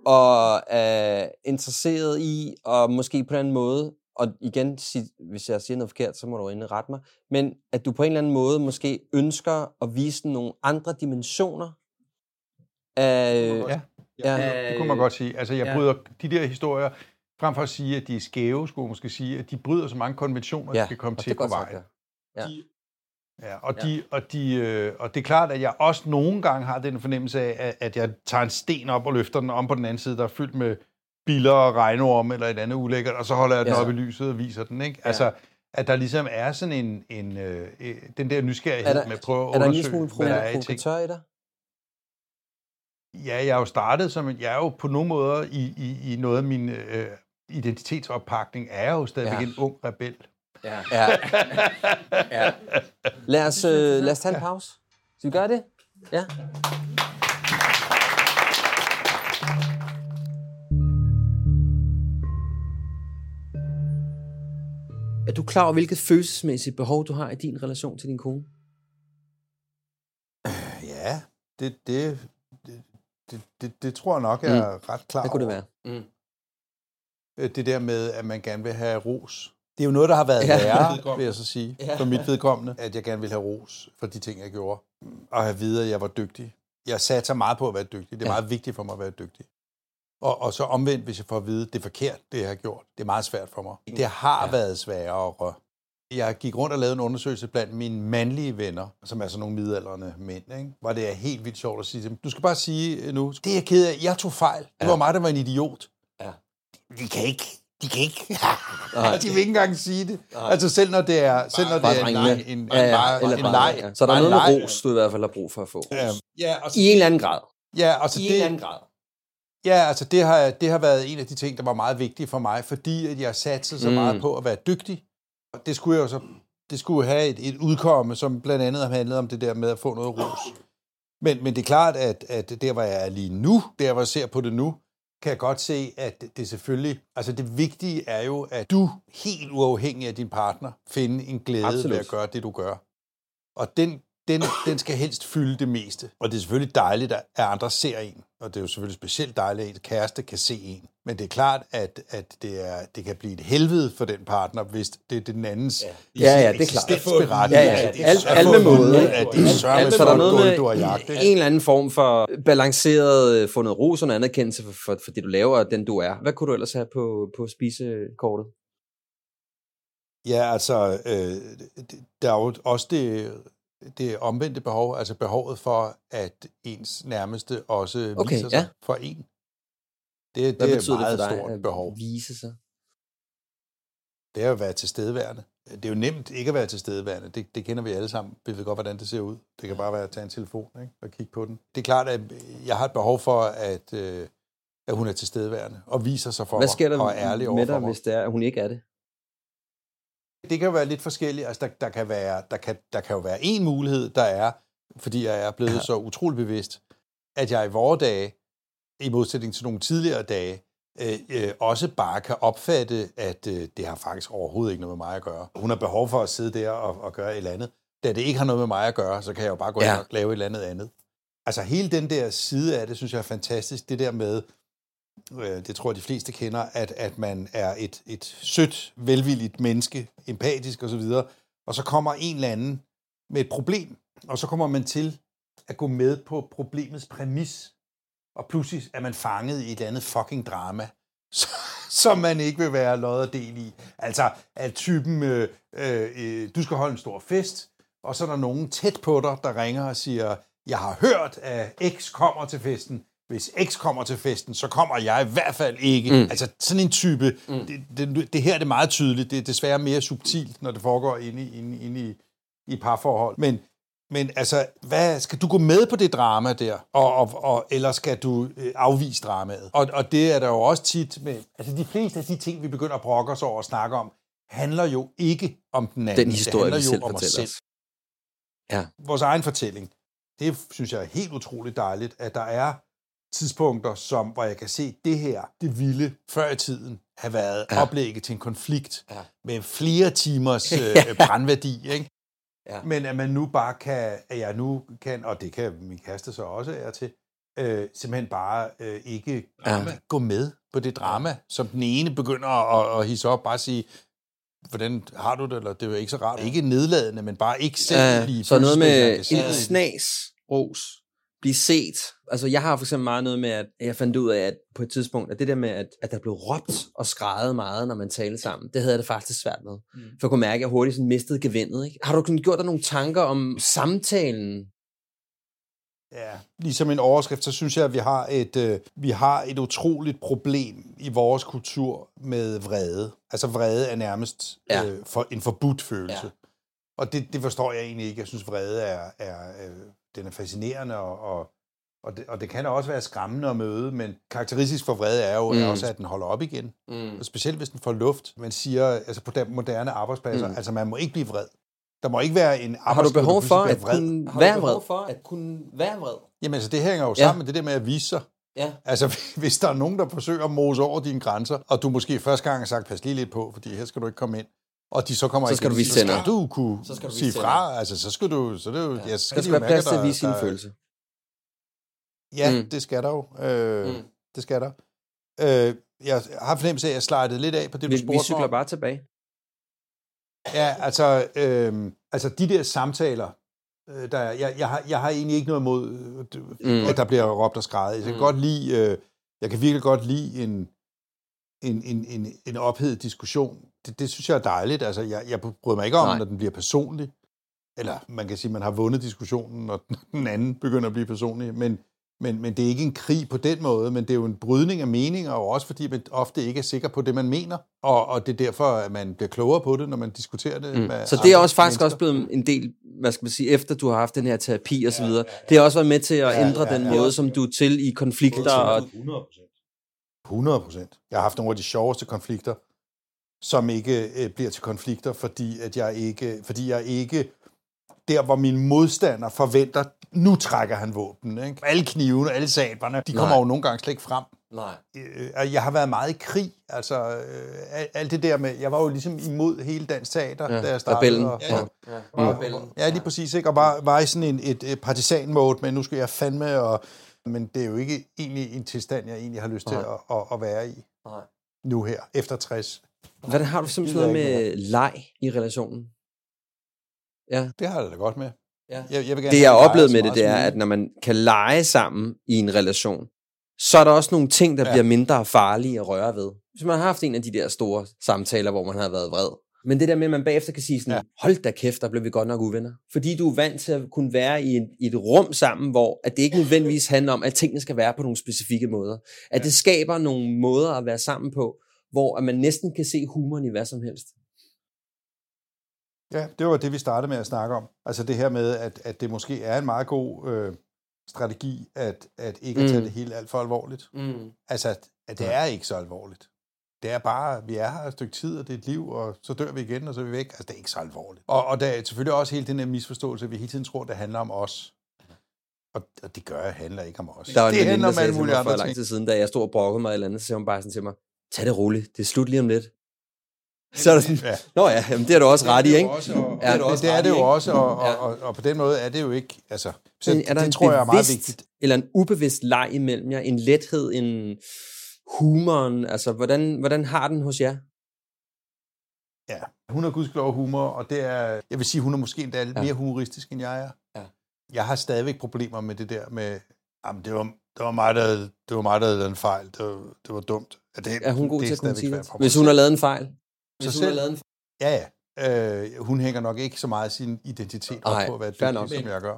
og er interesseret i, og måske på en anden måde, og igen, sig- hvis jeg siger noget forkert, så må du endelig rette mig, men at du på en eller anden måde måske ønsker at vise nogle andre dimensioner af... Ja. ja. Det kunne man godt sige. Altså, jeg Ja. bryder de der historier, frem for at sige, at de er skæve, skulle jeg måske sige, at de bryder så mange konventioner, Ja, de skal komme og til på vejen. ja. Ja, og, de, og, de, øh, og det er klart, at jeg også nogle gange har den fornemmelse af, at, at jeg tager en sten op og løfter den om på den anden side, der er fyldt med biller og regnorm eller et andet ulækkert, og så holder jeg den Ja. op i lyset og viser den. Ikke? Altså, at der ligesom er sådan en, en øh, øh, den der nysgerrighed Er der- med at prøve at Er der undersøge, smule hvad der er i ting. i dig? Ja, jeg er jo startet som, jeg er jo på nogle måder i, i, i noget af min øh, identitetsoppakning, er jeg jo stadigvæk Ja. ja. en ung rebel. Ja. Ja. ja. Lad os, øh, lad os tage en pause. Skal vi gøre det? Ja. Er du klar over, hvilket følelsesmæssigt behov du har i din relation til din kone? Ja, det, det, det, det, det, det tror jeg nok, jeg er ret klar Hvad kunne det være? Mm. Øh, Det der med, at man gerne vil have ros. Det er jo noget, der har været Ja. ja. værre, (laughs) vil jeg så sige, Ja. ja. for mit vedkommende, at jeg gerne vil have ros for de ting, jeg gjorde. Og have videre, at jeg var dygtig. Jeg satte så meget på at være dygtig. Det er Ja. ja. meget vigtigt for mig at være dygtig. Og, og så omvendt, hvis jeg får at vide, det er forkert, det jeg har gjort. Det er meget svært for mig. Det har ja. været sværere. Jeg gik rundt og lavede en undersøgelse blandt mine mandlige venner, som er sådan nogle midaldrende mænd, ikke? hvor det er helt vildt sjovt at sige til dem, du skal bare sige nu, det er jeg ked af, jeg tog fejl. Det Ja. var mig, der var en idiot. Ja. De kan ikke. De kan ikke. (laughs) Nej. de vil ikke engang sige det. Nej. Altså selv når det er, selv når Bare det er en, drengene. en, en, Ja, ja, bare eller en bare, leg. ja. Så der er noget med ros, du i hvert fald har brug for at få. Ja, ja, og så, I en eller anden grad. ja, altså I en eller anden det, grad. ja, altså det har, det har været en af de ting, der var meget vigtige for mig, fordi at jeg satte så Mm. meget på at være dygtig. Og det skulle jeg jo så det skulle have et, et udkomme, som blandt andet har handlet om det der med at få noget ros. Men, men det er klart, at, at der, hvor jeg er lige nu, der, hvor jeg ser på det nu, kan jeg godt se, at det selvfølgelig, altså det vigtige er jo, at du helt uafhængig af din partner, finde en glæde Absolut. Absolut. ved at gøre det, du gør. Og den, den, den skal helst fylde det meste. Og det er selvfølgelig dejligt, at andre ser en. Og det er jo selvfølgelig specielt dejligt, at en kæreste kan se en. Men det er klart, at, at det, er, det kan blive et helvede for den partner, hvis det er den andens Ja, ja, det er klart. Ja, ja, alt- sørme alt med måde. At det er sørme for der er et noget du har jagt. ikke? en eller anden form for balanceret, øh, fundet ros og anerkendelse for, for, for det, du laver og den, du er. Hvad kunne du ellers have på, på spisekortet? Ja, altså, øh, der er jo også det, det omvendte behov, altså behovet for, at ens nærmeste også Okay, viser sig ja. for en. Det, Hvad det er et meget det for dig stort at behov. vise sig? Det er at være tilstedeværende. Det er jo nemt ikke at være tilstedeværende. Det, det kender vi alle sammen. Vi ved godt, hvordan det ser ud. Det kan bare være at tage en telefon ikke? og kigge på den. Det er klart, at jeg har et behov for, at, øh, at hun er tilstedeværende og viser sig for Hvad sker der og er ærlig over med for dig, mig. hvis det er, at hun ikke er det? Det kan jo være lidt forskelligt. Altså, der, der, kan være, der, kan, der kan jo være en mulighed, der er, fordi jeg er blevet ja. så utrolig bevidst, at jeg i vore dage, i modsætning til nogle tidligere dage, øh, øh, også bare kan opfatte, at øh, det har faktisk overhovedet ikke noget med mig at gøre. Hun har behov for at sidde der og, og gøre et eller andet. Da det ikke har noget med mig at gøre, så kan jeg jo bare gå ja. ind og lave et eller andet andet. Altså hele den der side af det, synes jeg er fantastisk. Det der med, øh, det tror jeg de fleste kender, at, at man er et, et sødt, velvilligt menneske, empatisk osv., og så kommer en eller anden med et problem, og så kommer man til at gå med på problemets præmis, og pludselig er man fanget i et eller andet fucking drama, (laughs) som man ikke vil være lod og del i. Altså, at typen, øh, øh, øh, du skal holde en stor fest, og så er der nogen tæt på dig, der ringer og siger, jeg har hørt, at X kommer til festen. Hvis X kommer til festen, så kommer jeg i hvert fald ikke. Mm. Altså, sådan en type, mm. det, det, det her er det meget tydeligt. Det er desværre mere subtilt, når det foregår inde i, inde, inde i, i parforhold. Men men altså, hvad, skal du gå med på det drama der, og, og, og, eller skal du øh, afvise dramaet? Og, og det er der jo også tit med, altså de fleste af de ting, vi begynder at brokke os over og snakke om, handler jo ikke om den anden. Den historie, det handler jo om os selv. Ja. Vores egen fortælling. Det synes jeg er helt utroligt dejligt, at der er tidspunkter, som, hvor jeg kan se, det her, det ville før i tiden have været Ja. oplægget til en konflikt Ja. med flere timers (laughs) øh, brandværdi, ikke? Ja. Men at man nu bare kan, at jeg nu kan, og det kan min kæreste så også er til, øh, simpelthen bare øh, ikke Ja. gå med på det drama, som den ene begynder at, at hisse op, bare sige, hvordan har du det, eller det er jo ikke så rart. Ikke nedladende, men bare ikke selv Ja, blive så noget med en snas, ros, blive set. Altså, jeg har for eksempel meget noget med, at jeg fandt ud af, at på et tidspunkt, at det der med, at, at der blev råbt og skrejet meget, når man talte sammen, det havde jeg det faktisk svært med. Mm. For jeg kunne mærke, at jeg hurtigt sådan mistede gevindet. Ikke? Har du kun gjort dig nogle tanker om samtalen? Ja, ligesom en overskrift, så synes jeg, at vi har et, øh, vi har et utroligt problem i vores kultur med vrede. Altså vrede er nærmest Ja. øh, for, en forbudt følelse. Ja. Og det, det forstår jeg egentlig ikke. Jeg synes, vrede er, er, øh, den er fascinerende, og, og, og, det, og det kan også være skræmmende at møde, men karakteristisk for vrede er jo Mm. også, at den holder op igen. Mm. Og specielt hvis den får luft. Man siger, altså på den moderne arbejdspladser, Mm. altså man må ikke blive vred. Der må ikke være en Har du behov der for at vred. kunne Har du være behov vred? for at kunne være vred? Jamen altså, det hænger jo Ja. sammen med det der med at vise sig. Ja. Altså, (laughs) hvis der er nogen, der forsøger at mose over dine grænser, og du måske første gang har sagt, pas lige lidt på, fordi her skal du ikke komme ind, og de så kommer Så skal igen, du vise så skal du kunne Så skal du sige fra. Altså, så skal du... Så det jo, ja. Ja, så skal Der de skal være plads til at vise sine der- følelser. Ja, Mm. det skal der jo. Øh, Mm. Det skal der. Øh, jeg har fornemmelse af, at jeg slidede lidt af på det, du Vi, spurgte vi cykler om. bare tilbage. Ja, altså, øh, altså de der samtaler, øh, der, er- jeg, jeg, har, jeg har egentlig ikke noget imod, øh, Mm. at der bliver råbt og skrejet. Jeg kan mm. godt lide, øh, jeg kan virkelig godt lide en, en, en, en, en ophedet diskussion. Det, det synes jeg er dejligt. Altså, jeg, jeg bryder mig ikke om, Nej. Når den bliver personlig. Eller man kan sige, at man har vundet diskussionen, når (laughs) den anden begynder at blive personlig. Men, men, men det er ikke en krig på den måde, men det er jo en brydning af meninger, og også fordi man ofte ikke er sikker på det, man mener. Og, og det er derfor, at man bliver klogere på det, når man diskuterer det Mm. med Så det er også faktisk mennesker. også blevet en del, hvad skal man sige, efter du har haft den her terapi og så videre. Det har også været med til at Ja, ændre ja, den ja. måde, som du er til i konflikter. Og, 100 procent. Jeg har haft nogle af de sjoveste konflikter, som ikke øh, bliver til konflikter, fordi at jeg ikke, fordi jeg ikke der, hvor min modstander forventer, nu trækker han våben. Ikke? Alle knivene, alle sablerne, de kommer Nej. jo nogle gange slet ikke frem. Nej. Øh, jeg har været meget i krig, altså øh, alt, det der med, jeg var jo ligesom imod hele Dansk Teater, Ja, da jeg startede. rebellen. Og, Ja. Ja. og, Rebellen. ja, lige præcis, ikke? og var, var i sådan en, et, et partisan-mode, men nu skal jeg fandme, og, men det er jo ikke egentlig en tilstand, jeg egentlig har lyst til Nej. at, at, at være i Nej. nu her, efter 60. Hvordan har du simpelthen noget med leg i relationen? Ja. Det har jeg da godt med. Ja. Jeg, jeg vil gerne Det jeg har oplevet med det, det er, at når man kan lege sammen i en relation, så er der også nogle ting, der Ja. ja. bliver mindre farlige at røre ved. Hvis man har haft en af de der store samtaler, hvor man har været vred. Men det der med, at man bagefter kan sige sådan, ja. hold da kæft, der blev vi godt nok uvenner. Fordi du er vant til at kunne være i et, i et rum sammen, hvor at det ikke nødvendigvis handler om, at tingene skal være på nogle specifikke måder. At det skaber nogle måder at være sammen på, hvor at man næsten kan se humoren i hvad som helst. Ja, det var det, vi startede med at snakke om. Altså det her med, at, at det måske er en meget god øh, strategi, at, at ikke at tage Mm. det helt alt for alvorligt. Mm. Altså, at, at det er ikke så alvorligt. Det er bare, vi er her et stykke tid, og det er et liv, og så dør vi igen, og så er vi væk. Altså, det er ikke så alvorligt. Og, og der er selvfølgelig også hele den her misforståelse, at vi hele tiden tror, det handler om os. Og, og det gør, handler ikke om os. Der var en det veninde, handler om alle mulige mig for andre lang ting. tid siden, da jeg stod og brokkede mig eller andet, så sagde hun bare sådan til mig, tag det roligt, det er slut lige om lidt. Så er der sådan, Ja. nå ja, jamen, det er du også ret i, ikke? Også, og, Ja, det, også det er det jo også, og, og, og, og på den måde er det jo ikke, altså, så Men er der det en tror jeg er meget bevidst, vigtigt. eller en ubevidst leg imellem jer, en lethed, en humoren, altså hvordan, hvordan har den hos jer? Ja, hun har gudskelov humor, og det er, jeg vil sige, hun er måske endda lidt Ja. mere humoristisk, end jeg er. Ja. Jeg har stadigvæk problemer med det der med, jamen, det var, det var mig, der, det var mig, der havde en fejl. Det var, det var dumt. Det, Er hun god det til at det? mig Hvis hun har lavet en fejl? Hvis Så hun har selv- lavet en Ja, ja. Øh, hun hænger nok ikke så meget sin identitet op Nej, på at være dygtig, nok. som jeg gør.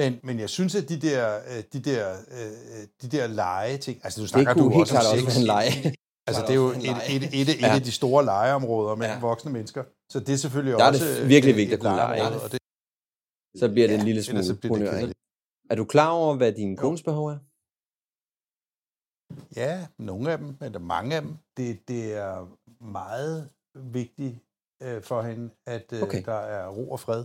Men, men jeg synes, at de der, øh, de der, øh, de der lege ting, altså du Det snakker kunne du helt også om klart også en leg. Altså, det er jo et, et, et, et, et Ja. af de store legeområder med Ja. voksne mennesker. Så det er selvfølgelig Der er også... det virkelig vigtigt at kunne lege, det, Så bliver det Ja, en lille ellers så smule bliver det. Er du klar over, hvad din kones behov er? Ja, nogle af dem, eller mange af dem. Det, det er meget vigtigt øh, for hende, at øh, Okay. der er ro og fred.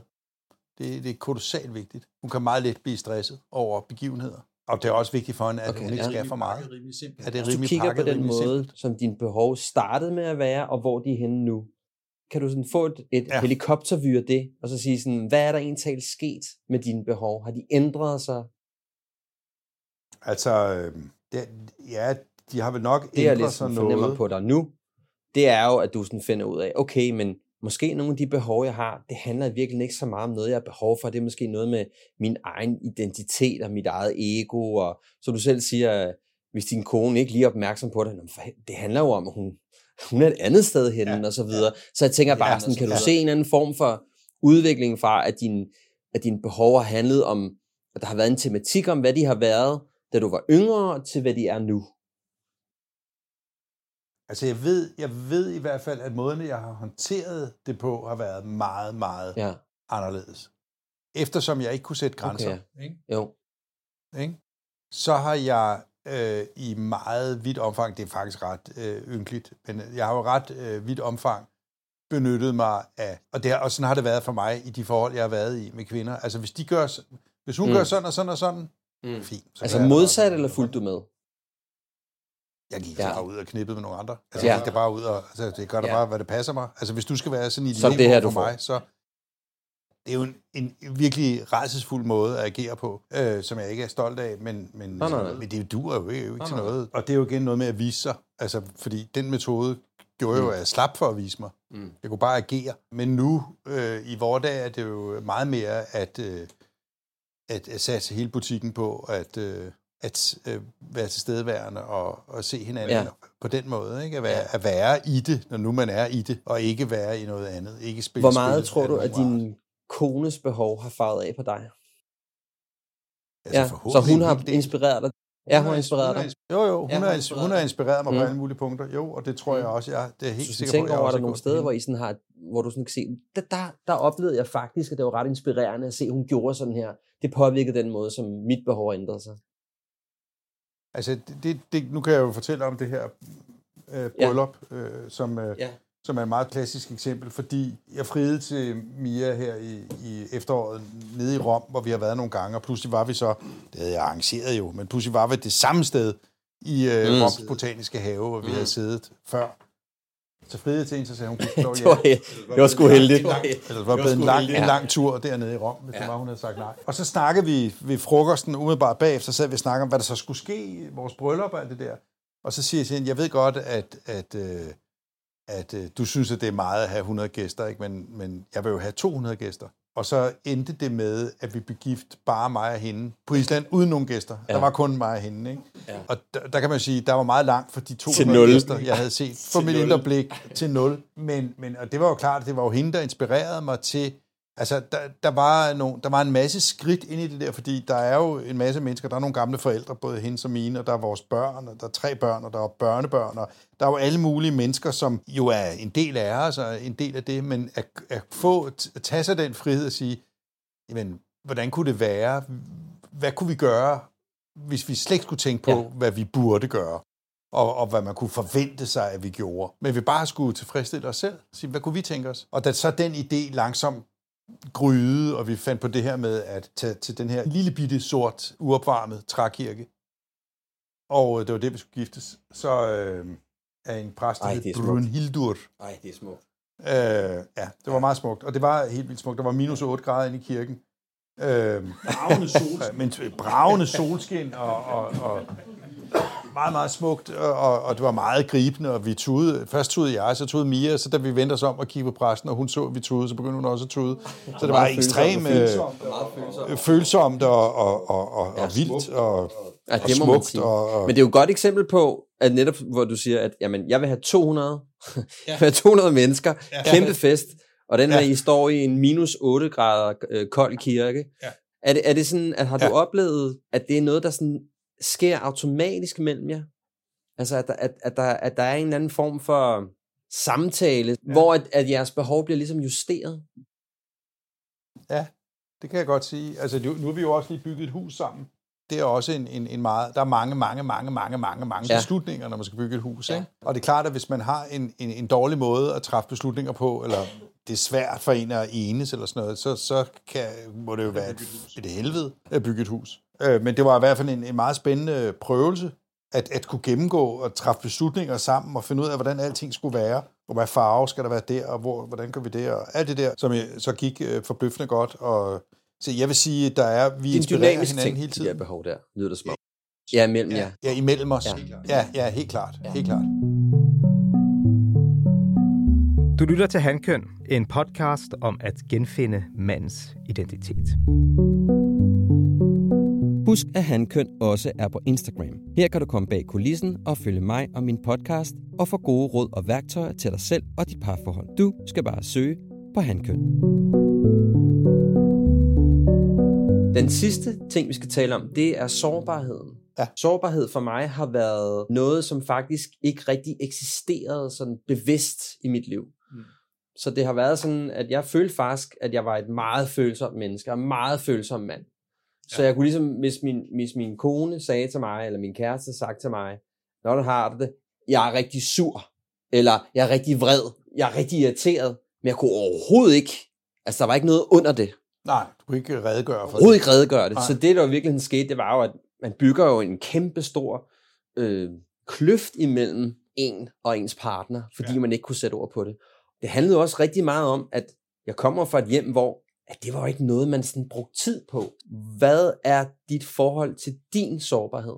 Det, det er kolossalt vigtigt. Hun kan meget let blive stresset over begivenheder. Og det er også vigtigt for hende, at Okay, hun ikke ja. skal for meget. At det er Hvis du rimelig kigger pakket, på den rimelig måde, simpelt. som dine behov startede med at være, og hvor de er henne nu, kan du sådan få et, et. Ja. helikoptervy af det, og så sige sådan, hvad er der egentlig sket med dine behov? Har de ændret sig? Altså, øh, det, ja, de har vel nok Det, jeg lidt sig sådan fornemmer noget. på dig nu, det er jo, at du sådan finder ud af, okay, men måske nogle af de behov, jeg har, det handler i virkeligheden ikke så meget om noget, jeg har behov for. Det er måske noget med min egen identitet og mit eget ego. Og så du selv siger, hvis din kone ikke lige er opmærksom på det, "Nå, men for helvede, det handler jo om, at hun, hun er et andet sted henne, ja, og så videre. Så jeg tænker bare Ja, sådan, kan du ja. se en anden form for udvikling fra, at, din, at dine behov har handlet om, at der har været en tematik om, hvad de har været, da du var yngre, til hvad de er nu? Altså, jeg ved, jeg ved i hvert fald, at måden, jeg har håndteret det på, har været meget, meget Ja, anderledes. Eftersom jeg ikke kunne sætte grænser, Okay, ikke? jo. Ikke? så har jeg øh, i meget vidt omfang, det er faktisk ret øh, ynkeligt, men jeg har jo ret øh, vidt omfang benyttet mig af, og, det, og sådan har det været for mig i de forhold, jeg har været i med kvinder. Altså, hvis de gør, hvis hun mm. gør sådan og sådan og sådan, Mm. fint. Så Altså modsat bare. eller fulgte du med? Jeg gik Ja. bare ud og knippede med nogle andre. Altså, Ja. jeg gik der bare ud og, altså, det gør der Ja. bare, hvad det passer mig. Altså, hvis du skal være sådan i Så er det her, du for får. mig, så det er jo en, en virkelig rejsesfuld måde at agere på, øh, som jeg ikke er stolt af, men, men, Nej, nej, nej. men det duer jo ikke, jo ikke Nej, til noget. Og det er jo igen noget med at vise sig, altså, fordi den metode gjorde jo, Mm. at jeg slap for at vise mig. Mm. Jeg kunne bare agere. Men nu, øh, i vores dag, er det jo meget mere at, øh, at, at satse hele butikken på, at, øh, at øh, være tilstedeværende og, og se hinanden Ja. på den måde. Ikke? At, være, Ja. at være i det, når nu man er i det, og ikke være i noget andet. Ikke spille Hvor meget tror du, at din kones behov har farvet af på dig? Altså, Ja, så hun har inspireret dig? Ja, hun har inspireret dig. Jo, jo, hun, Ja, hun har, inspireret hun har inspireret mig Mm. på alle mulige punkter. Jo, og det tror jeg Mm. også, jeg det er helt Så sikker tænker på, jeg over, er der er nogle steder, hvor, I sådan har, hvor du sådan kan se, der, der, der oplevede jeg faktisk, at det var ret inspirerende at se, at hun gjorde sådan her. Det påvirkede den måde, som mit behov ændret sig. Altså, det, det, nu kan jeg jo fortælle om det her øh, bryllup, ja. øh, som, øh, Ja. som er et meget klassisk eksempel, fordi jeg friede til Mia her i, i efteråret nede i Rom, hvor vi har været nogle gange, og pludselig var vi så, det havde jeg arrangeret jo, men pludselig var vi det samme sted i øh, Mm. Roms botaniske have, hvor vi havde siddet før. Så friede til en, så sagde hun, (laughs) Det var, det var sgu heldigt. Eller det var blevet en lang, en lang tur dernede i Rom, hvis ja. det var, hun havde sagt nej. Og så snakkede vi ved frokosten umiddelbart bagefter, så sad vi og snakkede om, hvad der så skulle ske i vores bryllup og alt det der. Og så siger jeg til hende, jeg ved godt, at, at, øh, at øh, du synes, at det er meget at have 100 gæster, ikke? Men, men jeg vil jo have 200 gæster. Og så endte det med, at vi blev gift bare mig og hende på Island, uden nogen gæster. Ja. Der var kun mig og hende. Ikke? Ja. Og der, der kan man sige, der var meget langt for de 200 nul. gæster, jeg havde set (laughs) for mit indre blik til nul. Men, men, og det var jo klart, det var jo hende, der inspirerede mig til... Altså, der, der, var nogle, der var en masse skridt ind i det der, fordi der er jo en masse mennesker, der er nogle gamle forældre, både hendes og mine, og der er vores børn, og der er tre børn, og der er børnebørn, og der er jo alle mulige mennesker, som jo er en del af os, og en del af det, men at, at få, at tage sig den frihed og sige, jamen, hvordan kunne det være? Hvad kunne vi gøre, hvis vi slet ikke skulle tænke på, ja. hvad vi burde gøre? Og, og hvad man kunne forvente sig, at vi gjorde. Men vi bare skulle tilfredsstille os selv. Sige, hvad kunne vi tænke os? Og da så den idé langsomt gryde, og vi fandt på det her med at tage til den her lille bitte sort, uopvarmet trækirke. Og øh, det var det, vi skulle giftes. Så øh, er en præst, der hed det er smukt. Brunhildur. Ej, det er smukt. Øh, ja, det var meget smukt. Og det var helt vildt smukt. Der var minus 8 grader inde i kirken. Øh, Bravende solskin. (laughs) men bravende solskin og, og, og meget, meget smukt, og, og, og det var meget gribende, og vi tudede. Først tudede jeg, så tudede Mia, så da vi vendte os om og kiggede på præsten, og hun så, at vi tudede, så begyndte hun også at tude. Så det var ekstremt øh, følsomt og, og, og, og, og vildt og, Ja, og det må man smukt. sige. Og, og, Men det er jo et godt eksempel på, at netop hvor du siger, at jamen, jeg vil have 200, ja. (laughs) jeg vil have 200 mennesker, ja. kæmpe fest, og den her, Ja. I står i en minus 8 grader øh, kold kirke. Ja. Er, det, er det sådan, at har du Ja. oplevet, at det er noget, der sådan sker automatisk mellem jer? Altså, at der, at, at, der, at der er en anden form for samtale, ja. hvor at, at jeres behov bliver ligesom justeret? Ja, det kan jeg godt sige. Altså, nu, har vi jo også lige bygget et hus sammen. Det er også en, en, en meget... Der er mange, mange, mange, mange, mange, mange ja. beslutninger, når man skal bygge et hus. Ja. Ikke? Og det er klart, at hvis man har en, en, en dårlig måde at træffe beslutninger på, eller det er svært for en at enes eller sådan noget, så, så kan, må det jo være et, et helvede at bygge et hus. Øh, men det var i hvert fald en, en meget spændende prøvelse, at, at kunne gennemgå og træffe beslutninger sammen og finde ud af, hvordan alting skulle være, og hvad farve skal der være der, og hvor, hvordan gør vi det, og alt det der, som jeg, så gik øh, forbløffende godt. Og, så jeg vil sige, at der er, vi Det er en inspirerer dynamisk hinanden ting, hele de der tiden. behov der, lyder det som om. Ja, mellem jer. Ja, ja, imellem os. Ja. Ja, ja, ja helt klart. Ja. Helt klart. Du lytter til Handkøn, en podcast om at genfinde mandens identitet. Husk, at Handkøn også er på Instagram. Her kan du komme bag kulissen og følge mig og min podcast og få gode råd og værktøjer til dig selv og dit parforhold. Du skal bare søge på Handkøn. Den sidste ting, vi skal tale om, det er sårbarheden. Ja. Sårbarhed for mig har været noget, som faktisk ikke rigtig eksisterede sådan bevidst i mit liv. Mm. Så det har været sådan, at jeg følte faktisk, at jeg var et meget følsomt menneske, og en meget følsom mand. Så jeg kunne ligesom, hvis min, hvis min kone sagde til mig, eller min kæreste sagt til mig, når du har det, jeg er rigtig sur, eller jeg er rigtig vred, jeg er rigtig irriteret, men jeg kunne overhovedet ikke, altså der var ikke noget under det. Nej, du kan ikke redegøre for det. ikke redegøre det. Nej. Så det, der virkelig skete, det var jo, at man bygger jo en kæmpe stor øh, kløft imellem en og ens partner, fordi. Ja. man ikke kunne sætte ord på det. Det handlede også rigtig meget om, at jeg kommer fra et hjem, hvor at det var jo ikke noget, man sådan brugte tid på. Hvad er dit forhold til din sårbarhed?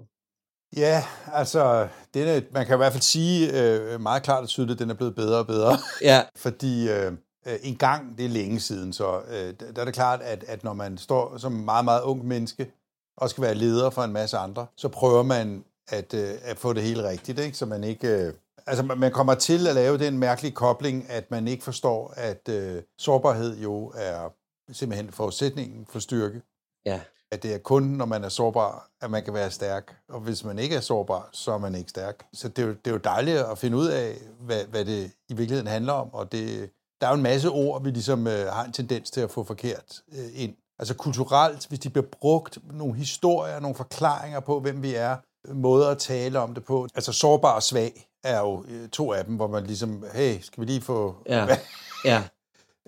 Ja, altså, den er, man kan i hvert fald sige øh, meget klart og tydeligt, at den er blevet bedre og bedre. Ja, (laughs) Fordi øh, øh, en gang, det er længe siden, så øh, der er det klart, at, at når man står som meget, meget ung menneske, og skal være leder for en masse andre, så prøver man at, øh, at få det helt rigtigt, ikke? så man ikke... Øh, altså, man man kommer til at lave den mærkelige kobling, at man ikke forstår, at øh, sårbarhed jo er simpelthen forudsætningen for styrke. ja. At det er kun, når man er sårbar, at man kan være stærk. Og hvis man ikke er sårbar, så er man ikke stærk. Så det er jo, det er jo dejligt at finde ud af, hvad, hvad det i virkeligheden handler om. Og det, der er jo en masse ord, vi ligesom øh, har en tendens til at få forkert øh, ind. Altså kulturelt, hvis de bliver brugt, nogle historier, nogle forklaringer på, hvem vi er, måder at tale om det på. Altså sårbar og svag er jo øh, to af dem, hvor man ligesom, hey, skal vi lige få... Ja. (laughs) Ja.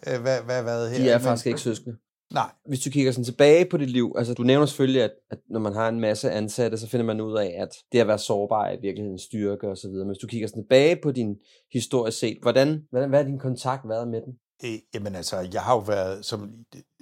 Øh, hvad, hvad, hvad her? De er faktisk ikke søskende. Nej. Hvis du kigger sådan tilbage på dit liv, altså du nævner selvfølgelig, at, at når man har en masse ansatte, så finder man ud af, at det at være sårbar er i virkeligheden styrke og så videre. Men hvis du kigger sådan tilbage på din historie set, hvordan, hvordan, hvad har din kontakt været med den? Øh, jamen altså, jeg har jo været, som,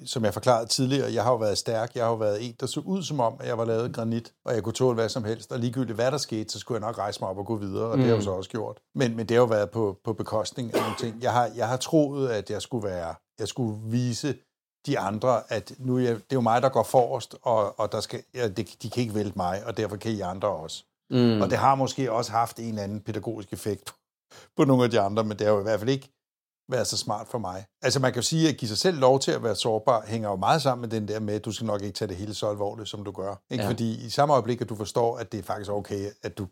som jeg forklarede tidligere, jeg har jo været stærk. Jeg har jo været en, der så ud som om, at jeg var lavet granit, og jeg kunne tåle hvad som helst. Og ligegyldigt hvad der skete, så skulle jeg nok rejse mig op og gå videre, og mm. det har jeg jo så også gjort. Men, men det har jo været på, på bekostning af nogle ting. Jeg har, jeg har troet, at jeg skulle være, jeg skulle vise de andre, at nu jeg, det er jo mig, der går forrest, og, og der skal, ja, det, de kan ikke vælte mig, og derfor kan I andre også. Mm. Og det har måske også haft en eller anden pædagogisk effekt på nogle af de andre, men det har jo i hvert fald ikke været så smart for mig. Altså man kan jo sige, at give sig selv lov til at være sårbar, hænger jo meget sammen med den der med, at du skal nok ikke tage det hele så alvorligt, som du gør. Ikke? Ja. Fordi i samme øjeblik, at du forstår, at det er faktisk okay, at du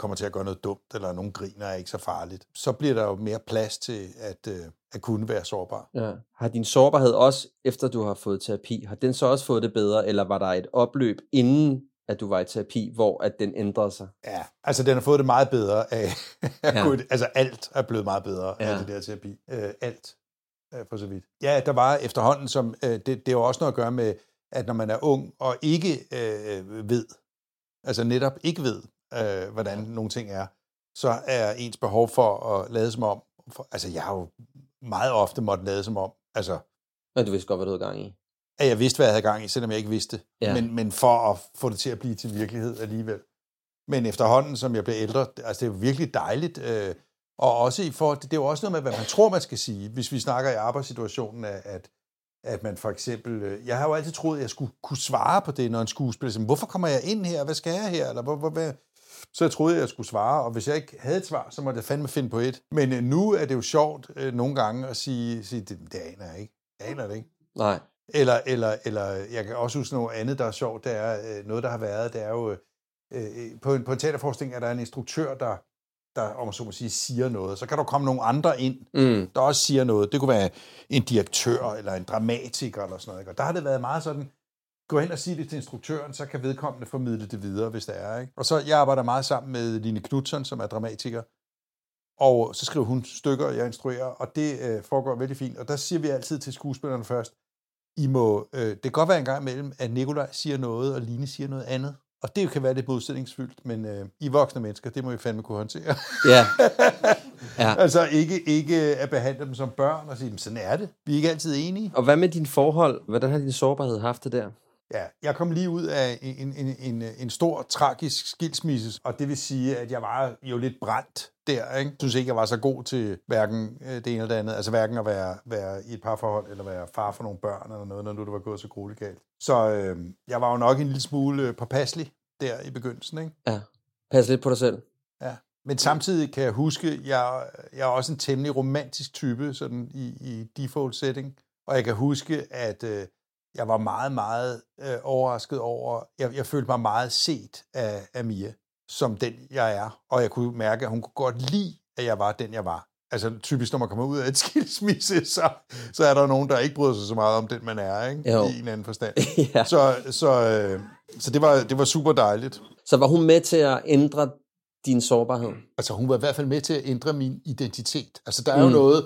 kommer til at gøre noget dumt, eller nogen griner er ikke så farligt, så bliver der jo mere plads til at, øh, at kunne være sårbar. Ja. Har din sårbarhed også, efter du har fået terapi, har den så også fået det bedre, eller var der et opløb inden at du var i terapi, hvor at den ændrede sig? Ja, altså den har fået det meget bedre af, (laughs) ja. kunne, altså alt er blevet meget bedre ja. af det der terapi. Øh, alt, øh, for så vidt. Ja, der var efterhånden, som øh, det, det har også noget at gøre med, at når man er ung og ikke øh, ved, altså netop ikke ved, øh, hvordan nogle ting er, så er ens behov for at lade som om, for, altså jeg har jo meget ofte måttet lade som om, altså... Men du vidste godt, hvad du havde gang i at jeg vidste, hvad jeg havde gang i, selvom jeg ikke vidste. Ja. Men, men for at få det til at blive til virkelighed alligevel. Men efterhånden, som jeg blev ældre, altså det er virkelig dejligt. Øh, og også i forhold, det er jo også noget med, hvad man tror, man skal sige. Hvis vi snakker i arbejdssituationen, at, at man for eksempel... Øh, jeg har jo altid troet, at jeg skulle kunne svare på det, når en skuespiller siger, hvorfor kommer jeg ind her? Hvad skal jeg her? Eller hvor, hvor, hvad? Så jeg troede, at jeg skulle svare, og hvis jeg ikke havde et svar, så måtte jeg fandme finde på et. Men øh, nu er det jo sjovt øh, nogle gange at sige, sige det, det aner jeg ikke. Jeg aner det ikke. Nej. Eller, eller, eller jeg kan også huske noget andet, der er sjovt. Det er øh, noget, der har været. Det er jo, øh, øh, på, en, på en teaterforskning er der en instruktør, der, der om man så må sige, siger noget. Så kan der komme nogle andre ind, mm. der også siger noget. Det kunne være en direktør, eller en dramatiker, eller sådan noget. Og der har det været meget sådan, gå hen og sige det til instruktøren, så kan vedkommende formidle det videre, hvis det er. Ikke? Og så, jeg arbejder meget sammen med Line Knudsen, som er dramatiker, og så skriver hun stykker, jeg instruerer, og det øh, foregår veldig fint. Og der siger vi altid til skuespillerne først, i må, øh, det kan godt være en gang imellem, at Nikolaj siger noget, og Line siger noget andet. Og det kan være lidt modsætningsfyldt, men øh, I voksne mennesker, det må vi fandme kunne håndtere. Ja. (laughs) ja. altså ikke, ikke at behandle dem som børn og sige, sådan er det. Vi er ikke altid enige. Og hvad med din forhold? Hvordan har din sårbarhed haft det der? Ja, jeg kom lige ud af en, en, en, en stor, tragisk skilsmisse, og det vil sige, at jeg var jo lidt brændt der. Ikke? Jeg synes ikke, jeg var så god til hverken øh, det ene eller det andet. Altså hverken at være, være i et parforhold, eller være far for nogle børn, eller noget, når nu det var gået så grueligt galt. Så øh, jeg var jo nok en lille smule øh, påpasselig der i begyndelsen. Ikke? Ja, pas lidt på dig selv. Ja, men samtidig kan jeg huske, jeg, jeg er også en temmelig romantisk type, sådan i, i default setting. Og jeg kan huske, at øh, jeg var meget, meget øh, overrasket over, jeg, jeg følte mig meget set af, af Mia, som den jeg er. Og jeg kunne mærke, at hun kunne godt lide, at jeg var den, jeg var. Altså typisk, når man kommer ud af et (laughs) skilsmisse, så, så er der nogen, der ikke bryder sig så meget om den, man er, ikke? Jo. i en anden forstand. (laughs) ja. Så, så, øh, så det, var, det var super dejligt. Så var hun med til at ændre din sårbarhed? Altså hun var i hvert fald med til at ændre min identitet. Altså der er jo mm. noget,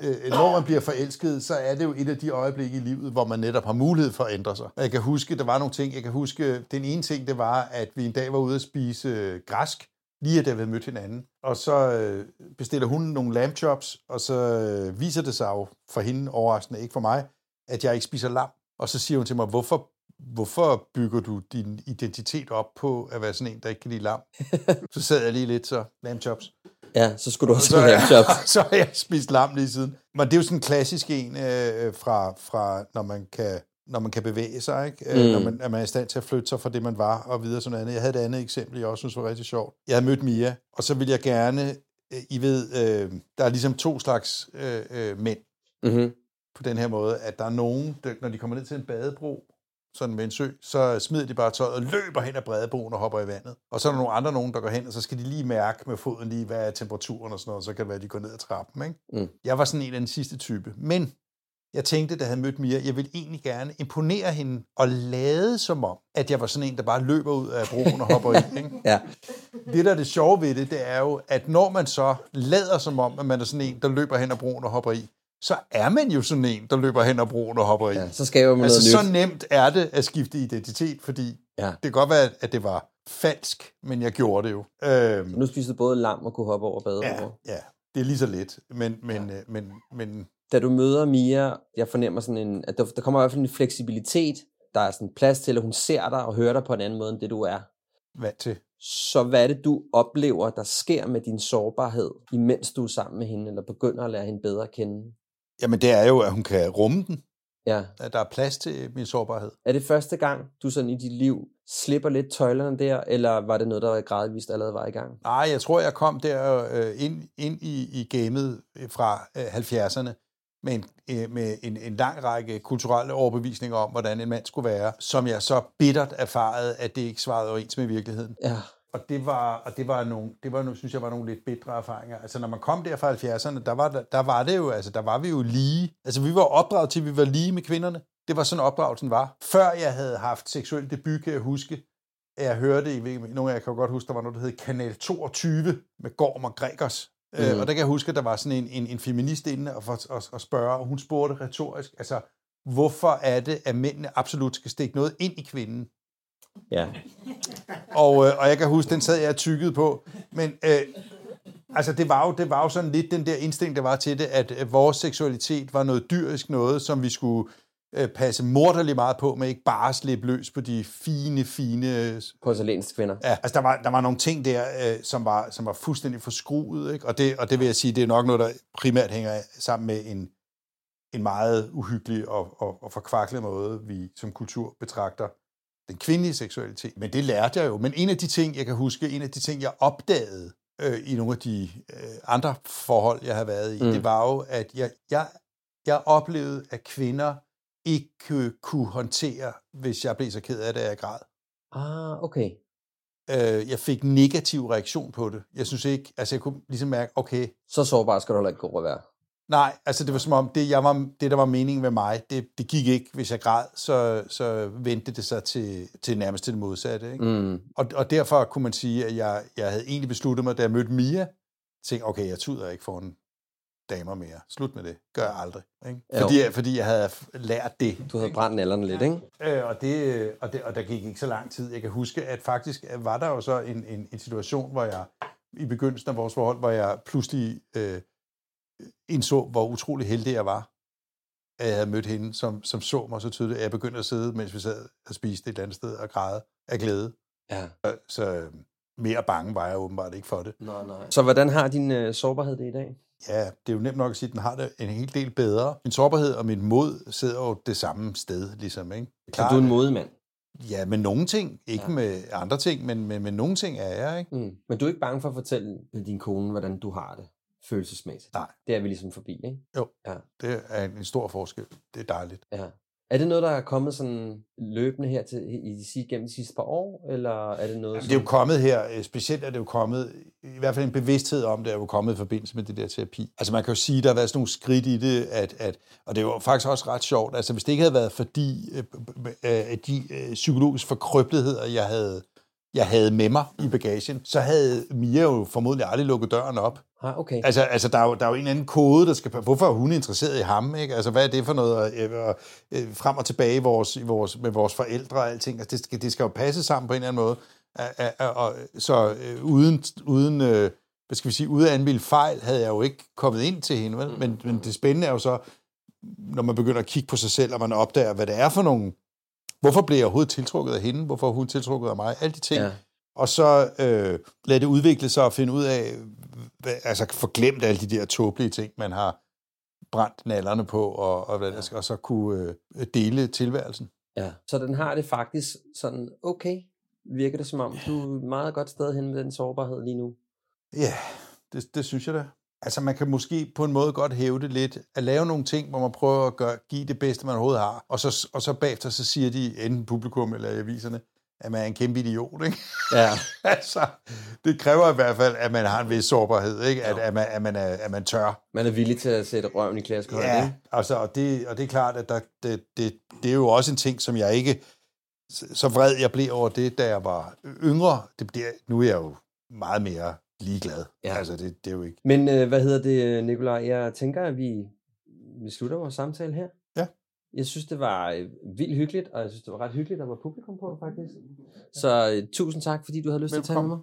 øh, når man bliver forelsket, så er det jo et af de øjeblikke i livet, hvor man netop har mulighed for at ændre sig. Jeg kan huske, der var nogle ting, jeg kan huske, den ene ting, det var, at vi en dag var ude at spise øh, græsk, lige da vi havde mødt hinanden. Og så øh, bestiller hun nogle lamb chops, og så øh, viser det sig jo for hende, overraskende ikke for mig, at jeg ikke spiser lam. Og så siger hun til mig, hvorfor, hvorfor bygger du din identitet op på at være sådan en, der ikke kan lide lam? (laughs) så sad jeg lige lidt så, lamb chops. Ja, så skulle du også have lamb chops. så har jeg spist lam lige siden. Men det er jo sådan en klassisk en øh, fra, fra, når man kan når man kan bevæge sig, ikke? Øh, mm. når man, er man er i stand til at flytte sig fra det, man var, og videre sådan noget andet. Jeg havde et andet eksempel, jeg også synes var rigtig sjovt. Jeg havde mødt Mia, og så ville jeg gerne, øh, I ved, øh, der er ligesom to slags øh, øh, mænd mm-hmm. på den her måde, at der er nogen, der, når de kommer ned til en badebro, sådan med en sø, så smider de bare tøjet og løber hen ad bredebroen og hopper i vandet. Og så er der nogle andre nogen, der går hen, og så skal de lige mærke med foden lige, hvad er temperaturen og sådan noget, og så kan det være, at de går ned ad trappen. Ikke? Mm. Jeg var sådan en af den sidste type. Men jeg tænkte, da jeg havde mødt Mia, jeg ville egentlig gerne imponere hende og lade som om, at jeg var sådan en, der bare løber ud af broen og hopper i. Ikke? (laughs) ja. Det, der er det sjove ved det, det er jo, at når man så lader som om, at man er sådan en, der løber hen ad broen og hopper i, så er man jo sådan en, der løber hen og broen og hopper i. Ja, så skaber man altså, noget så nyt. nemt er det at skifte identitet, fordi Ja. det kan godt være, at det var falsk, men jeg gjorde det jo. Øhm, Nu spiser du både lam og kunne hoppe over ja, badebord. ja, det er lige så let, men, men, ja. men, men Da du møder Mia, jeg fornemmer sådan en, at der, der kommer i hvert fald en fleksibilitet. Der er sådan plads til, at hun ser dig og hører dig på en anden måde, end det du er. vant til. Så hvad er det, du oplever, der sker med din sårbarhed, imens du er sammen med hende, eller begynder at lære hende bedre at kende? Jamen, det er jo, at hun kan rumme den. Ja. At der er plads til min sårbarhed. Er det første gang, du sådan i dit liv slipper lidt tøjlerne der, eller var det noget, der gradvist allerede var i gang? Nej, jeg tror, jeg kom der øh, ind, ind i, i gamet fra øh, 70'erne med, en, øh, med en, en lang række kulturelle overbevisninger om, hvordan en mand skulle være, som jeg så bittert erfarede, at det ikke svarede overens med virkeligheden. Ja. Og det var, og det var nogle, det var, synes jeg, var nogle lidt bedre erfaringer. Altså, når man kom der fra 70'erne, der var, der, var det jo, altså, der var vi jo lige. Altså, vi var opdraget til, at vi var lige med kvinderne. Det var sådan, opdragelsen var. Før jeg havde haft seksuel debut, kan jeg huske, at jeg hørte, i nogle af jer kan godt huske, der var noget, der hed Kanal 22 med Gorm og Gregers. Mm. Øh, og der kan jeg huske, at der var sådan en, en, en feminist inde og, og, og, og spørge, og hun spurgte retorisk, altså, hvorfor er det, at mændene absolut skal stikke noget ind i kvinden? Ja. Og, øh, og jeg kan huske, den sad jeg og tykkede på. Men øh, altså, det var, jo, det var jo sådan lidt den der instinkt, der var til det, at øh, vores seksualitet var noget dyrisk noget, som vi skulle øh, passe morderligt meget på, men ikke bare slippe løs på de fine, fine... Porcelænske kvinder. Ja, altså der var, der var nogle ting der, øh, som, var, som var fuldstændig forskruet, ikke? Og, det, og det vil jeg sige, det er nok noget, der primært hænger sammen med en, en meget uhyggelig og, og, og forkvaklet måde, vi som kultur betragter den kvindelige seksualitet. Men det lærte jeg jo. Men en af de ting, jeg kan huske, en af de ting, jeg opdagede øh, i nogle af de øh, andre forhold, jeg har været i, mm. det var jo, at jeg, jeg, jeg oplevede, at kvinder ikke kunne håndtere, hvis jeg blev så ked af det, at jeg græd. Ah, okay. Øh, jeg fik negativ reaktion på det. Jeg synes ikke, altså jeg kunne ligesom mærke, okay. Så sårbar skal du heller ikke gå og være. Nej, altså det var som om, det, jeg var, det der var meningen med mig, det, det gik ikke. Hvis jeg græd, så, så vendte det sig til, til nærmest til det modsatte. Ikke? Mm. Og, og derfor kunne man sige, at jeg, jeg havde egentlig besluttet mig, da jeg mødte Mia, tænkte, okay, jeg tuder ikke foran damer mere. Slut med det. Gør jeg aldrig. Ikke? Fordi, jeg, fordi jeg havde lært det. Du havde brændt nallerne lidt, ikke? Øh, og, det, og, det, og der gik ikke så lang tid. Jeg kan huske, at faktisk var der jo så en, en, en situation, hvor jeg i begyndelsen af vores forhold, hvor jeg pludselig øh, indså, hvor utrolig heldig jeg var, at jeg havde mødt hende, som, som så mig så tydeligt, at jeg begyndte at sidde, mens vi sad og spiste et eller andet sted og græde af glæde. Ja. Så, så mere bange var jeg åbenbart ikke for det. Nej, nej. Så hvordan har din øh, sårbarhed det i dag? Ja, det er jo nemt nok at sige, at den har det en hel del bedre. Min sårbarhed og mit mod sidder jo det samme sted, ligesom. Ikke? Så du er en modig mand? Ja, med nogle ting. Ikke ja. med andre ting, men med, med nogle ting er jeg, ikke? Mm. Men du er ikke bange for at fortælle din kone, hvordan du har det følelsesmæssigt? Nej. Det er vi ligesom forbi, ikke? Jo, Ja. det er en stor forskel. Det er dejligt. Ja. Er det noget, der er kommet sådan løbende her til, i gennem de sidste par år, eller er det noget, Jamen, det er jo kommet her, øh, specielt er det jo kommet, i hvert fald en bevidsthed om det er jo kommet i forbindelse med det der terapi. Altså man kan jo sige, der har været sådan nogle skridt i det, at, at, og det er jo faktisk også ret sjovt, altså hvis det ikke havde været fordi øh, øh, øh, de øh, psykologiske forkrøbligheder, jeg havde, jeg havde med mig i bagagen, så havde Mia jo formodentlig aldrig lukket døren op. Ah, okay. Altså, altså der, er jo, der er jo en anden kode, der skal... Hvorfor er hun interesseret i ham? Ikke? Altså, hvad er det for noget? Øh, øh, frem og tilbage i vores, i vores, med vores forældre og alting. Altså, det, skal, det skal jo passe sammen på en eller anden måde. Øh, og, så øh, uden, uden øh, hvad skal vi sige, uden anmelde fejl, havde jeg jo ikke kommet ind til hende. Vel? Men, men det spændende er jo så, når man begynder at kigge på sig selv, og man opdager, hvad det er for nogle... Hvorfor blev jeg overhovedet tiltrukket af hende? Hvorfor hun tiltrukket af mig? Alle de ting. Ja. Og så øh, lade det udvikle sig og finde ud af, hvad, altså forglemt alle de der tåbelige ting, man har brændt nallerne på, og, og, hvad skal, og så kunne øh, dele tilværelsen. Ja. Så den har det faktisk sådan, okay, virker det som om, du er et meget godt sted hen med den sårbarhed lige nu. Ja, det, det synes jeg da. Altså man kan måske på en måde godt hæve det lidt, at lave nogle ting, hvor man prøver at gøre, give det bedste, man overhovedet har, og så, og så bagefter så siger de, enten publikum eller aviserne, at man er en kæmpe idiot, ikke? Ja. (laughs) altså, det kræver i hvert fald, at man har en vis sårbarhed, ikke? At, at, man, at, man er, at man tør. Man er villig til at sætte røven i klassekoldt, Ja, ikke? altså, og, det, og det er klart, at der, det, det, det er jo også en ting, som jeg ikke... Så så vred jeg blev over det, da jeg var yngre. Det, det, nu er jeg jo meget mere ligeglad. Ja. Altså, det, det er jo ikke... Men øh, hvad hedder det, Nikolaj? Jeg tænker, at vi, vi slutter vores samtale her. Ja. Jeg synes, det var øh, vildt hyggeligt, og jeg synes, det var ret hyggeligt, at der var publikum på, faktisk. Så øh, tusind tak, fordi du havde lyst til at tale med mig.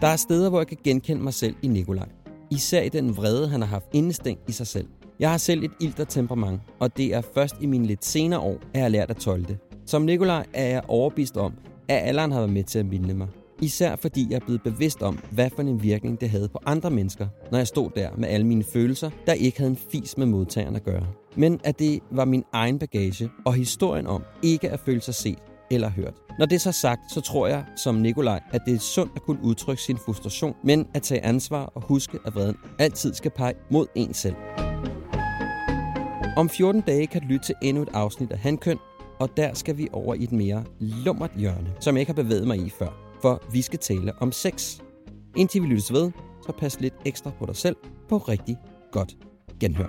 Der er steder, hvor jeg kan genkende mig selv i Nikolaj. Især i den vrede, han har haft indestængt i sig selv. Jeg har selv et ilter temperament, og det er først i mine lidt senere år, at jeg har lært at tolde det. Som Nikolaj er jeg overbevist om, at alderen har været med til at minde mig. Især fordi jeg er blevet bevidst om, hvad for en virkning det havde på andre mennesker, når jeg stod der med alle mine følelser, der ikke havde en fis med modtageren at gøre. Men at det var min egen bagage og historien om ikke at føle sig set eller hørt. Når det er så sagt, så tror jeg som Nikolaj, at det er sundt at kunne udtrykke sin frustration, men at tage ansvar og huske, at vreden altid skal pege mod en selv. Om 14 dage kan du lytte til endnu et afsnit af Handkøn, og der skal vi over i et mere lummert hjørne, som jeg ikke har bevæget mig i før, for vi skal tale om sex. Indtil vi lyttes ved, så pas lidt ekstra på dig selv på rigtig godt genhør.